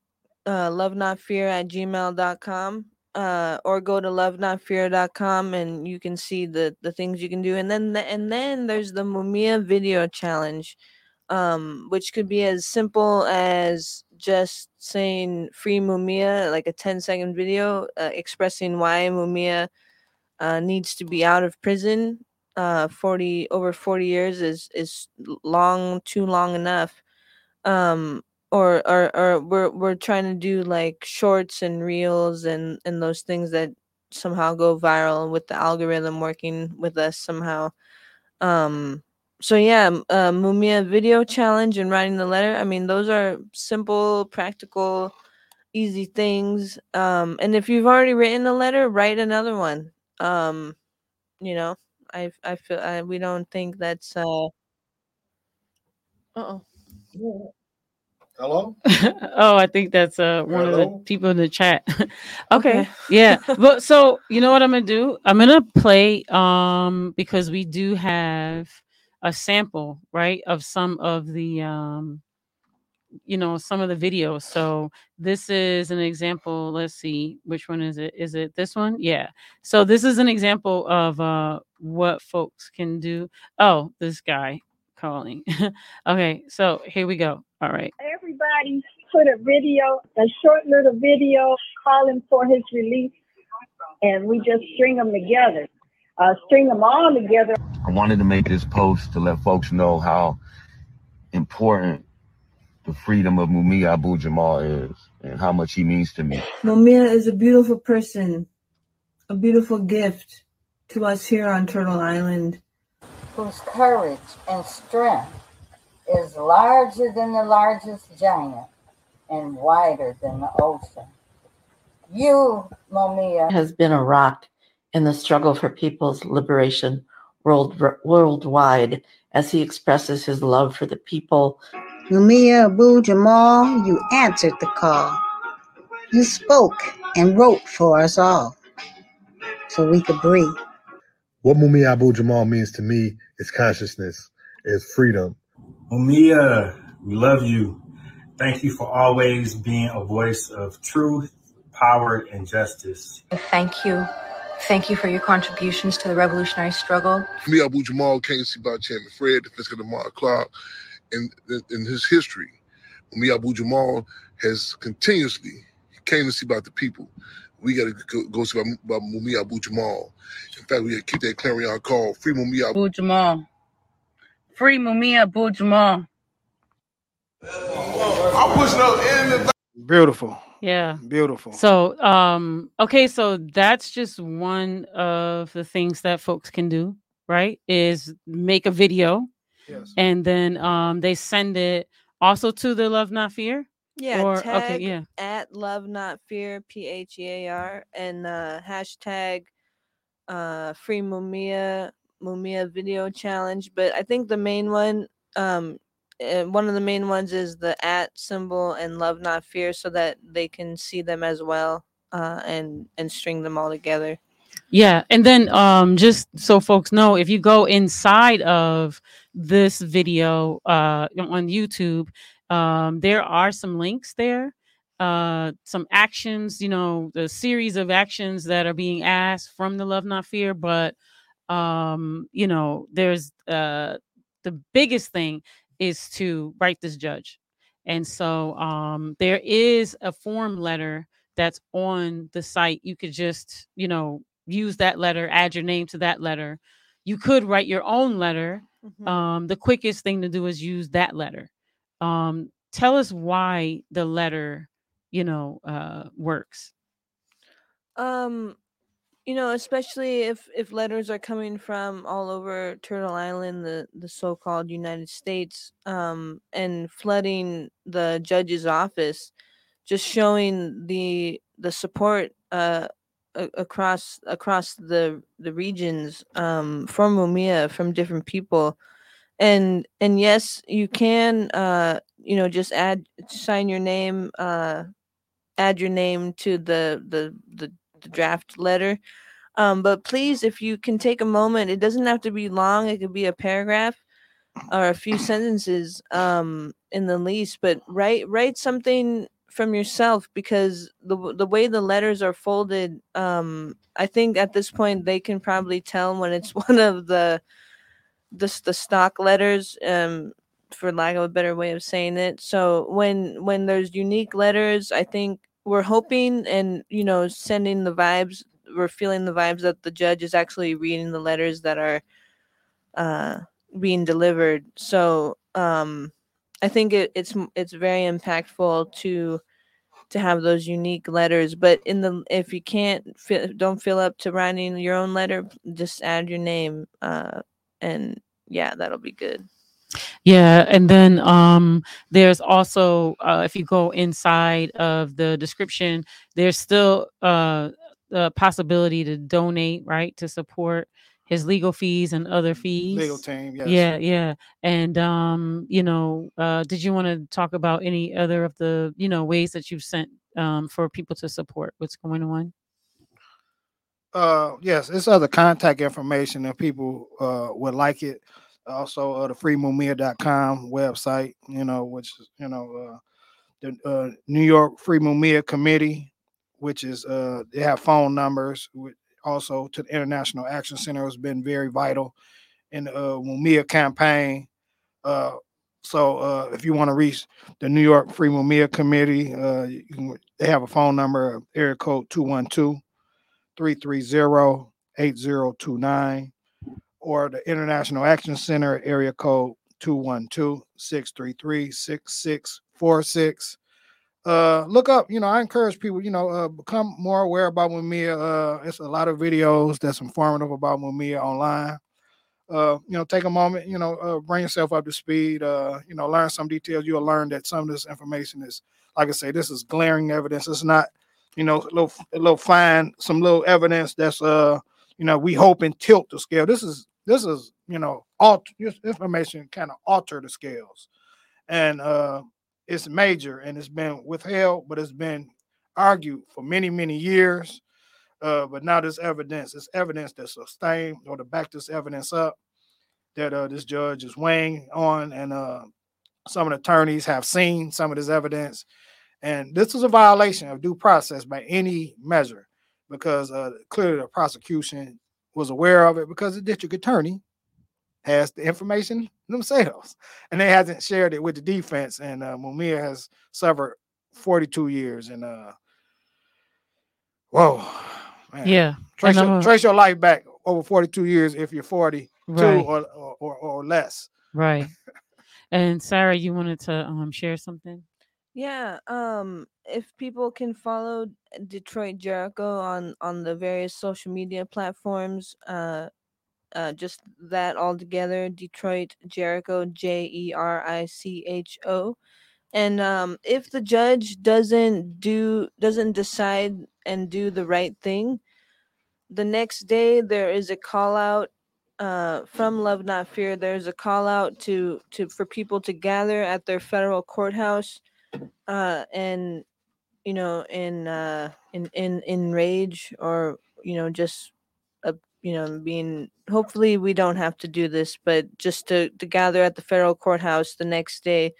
uh love not fear at gmail dot com uh or go to love not fear and you can see the the things you can do and then the, and then there's the mumia video challenge um which could be as simple as just saying free mumia like a 10 second video uh, expressing why mumia uh, needs to be out of prison. Uh, 40 over 40 years is is long, too long enough. Um, or or or we're we're trying to do like shorts and reels and and those things that somehow go viral with the algorithm working with us somehow. Um, so yeah, uh, Mumia video challenge and writing the letter. I mean, those are simple, practical, easy things. Um, and if you've already written a letter, write another one. Um, you know, I I feel I, we don't think that's uh. Uh oh. Hello. oh, I think that's uh one of the people in the chat. okay. Okay. yeah. But so you know what I'm gonna do? I'm gonna play um because we do have a sample, right, of some of the um you know some of the videos. So this is an example. Let's see, which one is it? Is it this one? Yeah. So this is an example of uh what folks can do. Oh, this guy calling. okay, so here we go. All right. Everybody put a video, a short little video calling for his release, and we just string them together. Uh, string them all together. I wanted to make this post to let folks know how important the freedom of Mumia Abu Jamal is and how much he means to me. Mumia is a beautiful person, a beautiful gift to us here on Turtle Island. whose courage and strength is larger than the largest giant and wider than the ocean. You, Mumia, has been a rock in the struggle for people's liberation world, worldwide as he expresses his love for the people. Mumia Abu Jamal, you answered the call. You spoke and wrote for us all so we could breathe. What Mumia Abu Jamal means to me is consciousness. is freedom. Mumia, we love you. Thank you for always being a voice of truth, power, and justice. Thank you. Thank you for your contributions to the revolutionary struggle. Mumia Abu Jamal came to see by Chairman Fred, the fiscal Lamar Clark, in, in, in his history. Mumia Abu Jamal has continuously came to see about the people. We got to go, go see about, about Mumia Abu Jamal. In fact, we got to keep that clarion call. Free Mumia Abu Jamal. Free Mumia Abu Jamal. I'm pushing up in the beautiful. Yeah. Beautiful. So, um, okay, so that's just one of the things that folks can do, right? Is make a video Yes. and then um they send it also to the Love Not Phear. Yeah, Or tag okay, yeah. at love not fear p h e a r and uh, hashtag uh free Mumia Mumia video challenge. But I think the main one, um, one of the main ones is the at symbol and love not fear, so that they can see them as well, uh, and and string them all together. Yeah, and then um just so folks know, if you go inside of this video uh on YouTube, um there are some links there, uh some actions, you know, the series of actions that are being asked from the Love Not Phear, but um you know, there's uh the biggest thing is to write this judge. And so um there is a form letter that's on the site. You could just, you know, use that letter, add your name to that letter. You could write your own letter. Mhm. Um, the quickest thing to do is use that letter. Um, tell us why the letter, you know, uh, works. Um, you know, especially if if letters are coming from all over Turtle Island, the the so-called United States, um, and flooding the judge's office, just showing the the support uh across across the the regions um from Mumia from different people. And and yes you can uh you know just add sign your name uh add your name to the the the, the draft letter um but please if you can take a moment it doesn't have to be long it could be a paragraph or a few sentences um in the least but write write something from yourself because the the way the letters are folded um i think at this point they can probably tell when it's one of the the, the stock letters um for lack of a better way of saying it. So when when there's unique letters i think we're hoping and you know sending the vibes we're feeling the vibes that the judge is actually reading the letters that are uh being delivered. So um i think it, it's it's very impactful to to have those unique letters but in the if you can't don't fill up to writing your own letter just add your name uh and yeah that'll be good Yeah, and then um, there's also uh, if you go inside of the description, there's still uh, the possibility to donate, right, to support his legal fees and other fees. Legal team, yes. Yeah, yeah, and um, you know, uh, did you want to talk about any other of the you know ways that you've sent um, for people to support what's going on? Uh, yes, it's other contact information if people uh would like it. Also, uh, the freemumia.com website, you know, which you know, uh, the uh, New York Free Mumia Committee, which is uh, they have phone numbers. Also to the International Action Center has been very vital in the uh, Mumia campaign. Uh, so uh, if you want to reach the New York Free Mumia Committee, uh, can, they have a phone number, area code 212 330 8029 or the International Action Center area code 212 633 6646. Uh, look up, you know, I encourage people, you know, uh, become more aware about Mumia. Uh, it's a lot of videos that's informative about Mumia online. Uh, you know, take a moment, you know, uh, bring yourself up to speed, uh, you know, learn some details. You'll learn that some of this information is, like I say, this is glaring evidence. It's not, you know, a little, a little fine, some little evidence that's, uh, you know, we hope and tilt the scale. This is, this is, you know, alt this information kind of alter the scales, and uh, it's major and it's been withheld, but it's been argued for many, many years. Uh, but now this evidence, it's evidence that sustained or to back this evidence up. that uh, this judge is weighing on, and uh, some of the attorneys have seen some of this evidence, and this is a violation of due process by any measure, because uh, clearly the prosecution was aware of it because the district attorney has the information themselves, and they hasn't shared it with the defense. And uh, Mumia has suffered 42 years, and uh, whoa, man. Yeah. trace your, a- trace your life back over 42 years if you're 42 Right. or, or, or or less. Right. And Sarah, you wanted to um share something? Yeah, um if people can follow Detroit Jericho on on the various social media platforms, uh uh just that all together, Detroit Jericho J E R I C H O. And um if the judge doesn't do doesn't decide and do the right thing, the next day there is a call out uh, from Love Not Phear. There's a call out to to for people to gather at their federal courthouse, uh, and you know, in uh, in in in rage or you know just uh, you know being. Hopefully, we don't have to do this, but just to to gather at the federal courthouse the next day,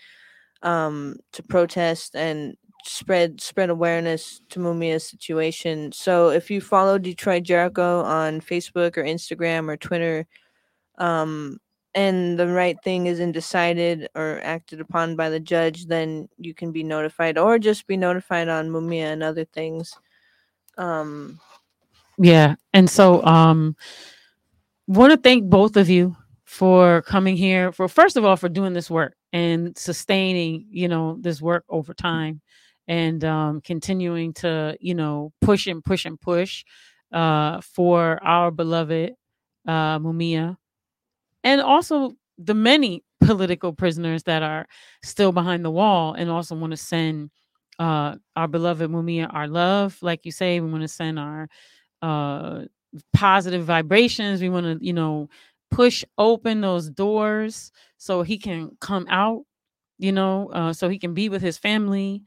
um, to protest and spread spread awareness to Mumia's situation. So if you follow Detroit Jericho on Facebook or Instagram or Twitter, um, and the right thing isn't decided or acted upon by the judge, then you can be notified or just be notified on Mumia and other things. Um, Yeah. And so um want to thank both of you for coming here for first of all for doing this work and sustaining, you know, this work over time and um continuing to, you know, push and push and push uh for our beloved uh Mumia and also the many political prisoners that are still behind the wall and also want to send uh our beloved Mumia our love like you say we want to send our uh positive vibrations. We want to you know push open those doors so he can come out you know uh so he can be with his family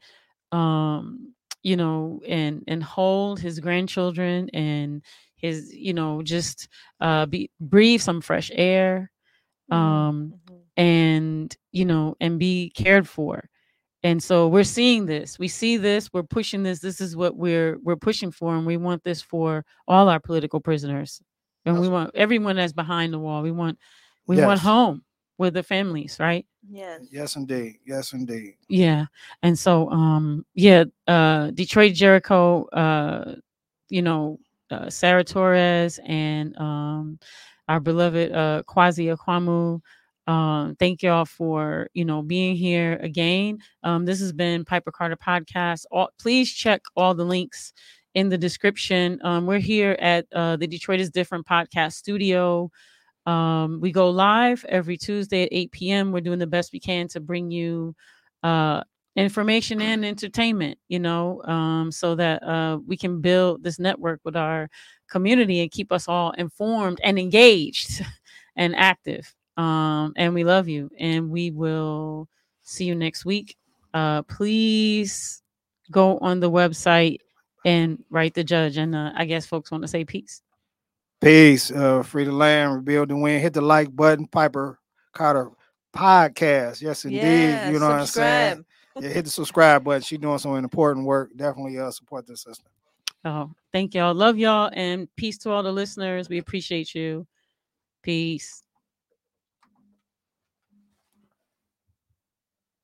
um you know and and hold his grandchildren and his you know just uh be breathe some fresh air um and you know and be cared for. And so we're seeing this. We see this. We're pushing this. This is what we're we're pushing for and we want this for all our political prisoners. And we want everyone that's behind the wall. We want we want home with the families right? Yes. Yes, indeed. Yes, indeed. yeah. And so um yeah uh detroit jericho uh you know uh, sarah torres and um our beloved uh Kwasi Akwamu. Um thank y'all for you know being here again. Um this has been piper carter podcast. All, please check all the links in the description. Um we're here at uh the detroit is different podcast studio. Um, we go live every Tuesday at 8 p.m. We're doing the best we can to bring you uh, information and entertainment, you know, um, so that uh, we can build this network with our community and keep us all informed and engaged and active. Um, and we love you. And we will see you next week. Uh, please go on the website and write the judge. And uh, I guess folks want to say peace. Peace. Uh, free the land, rebuild and win. Hit the like button. Piper Carter podcast. Yes, indeed. Yeah, you know what I'm saying? Yeah, hit the subscribe button. She's doing some important work. Definitely uh, support this sister. Oh, thank y'all. Love y'all and peace to all the listeners. We appreciate you. Peace.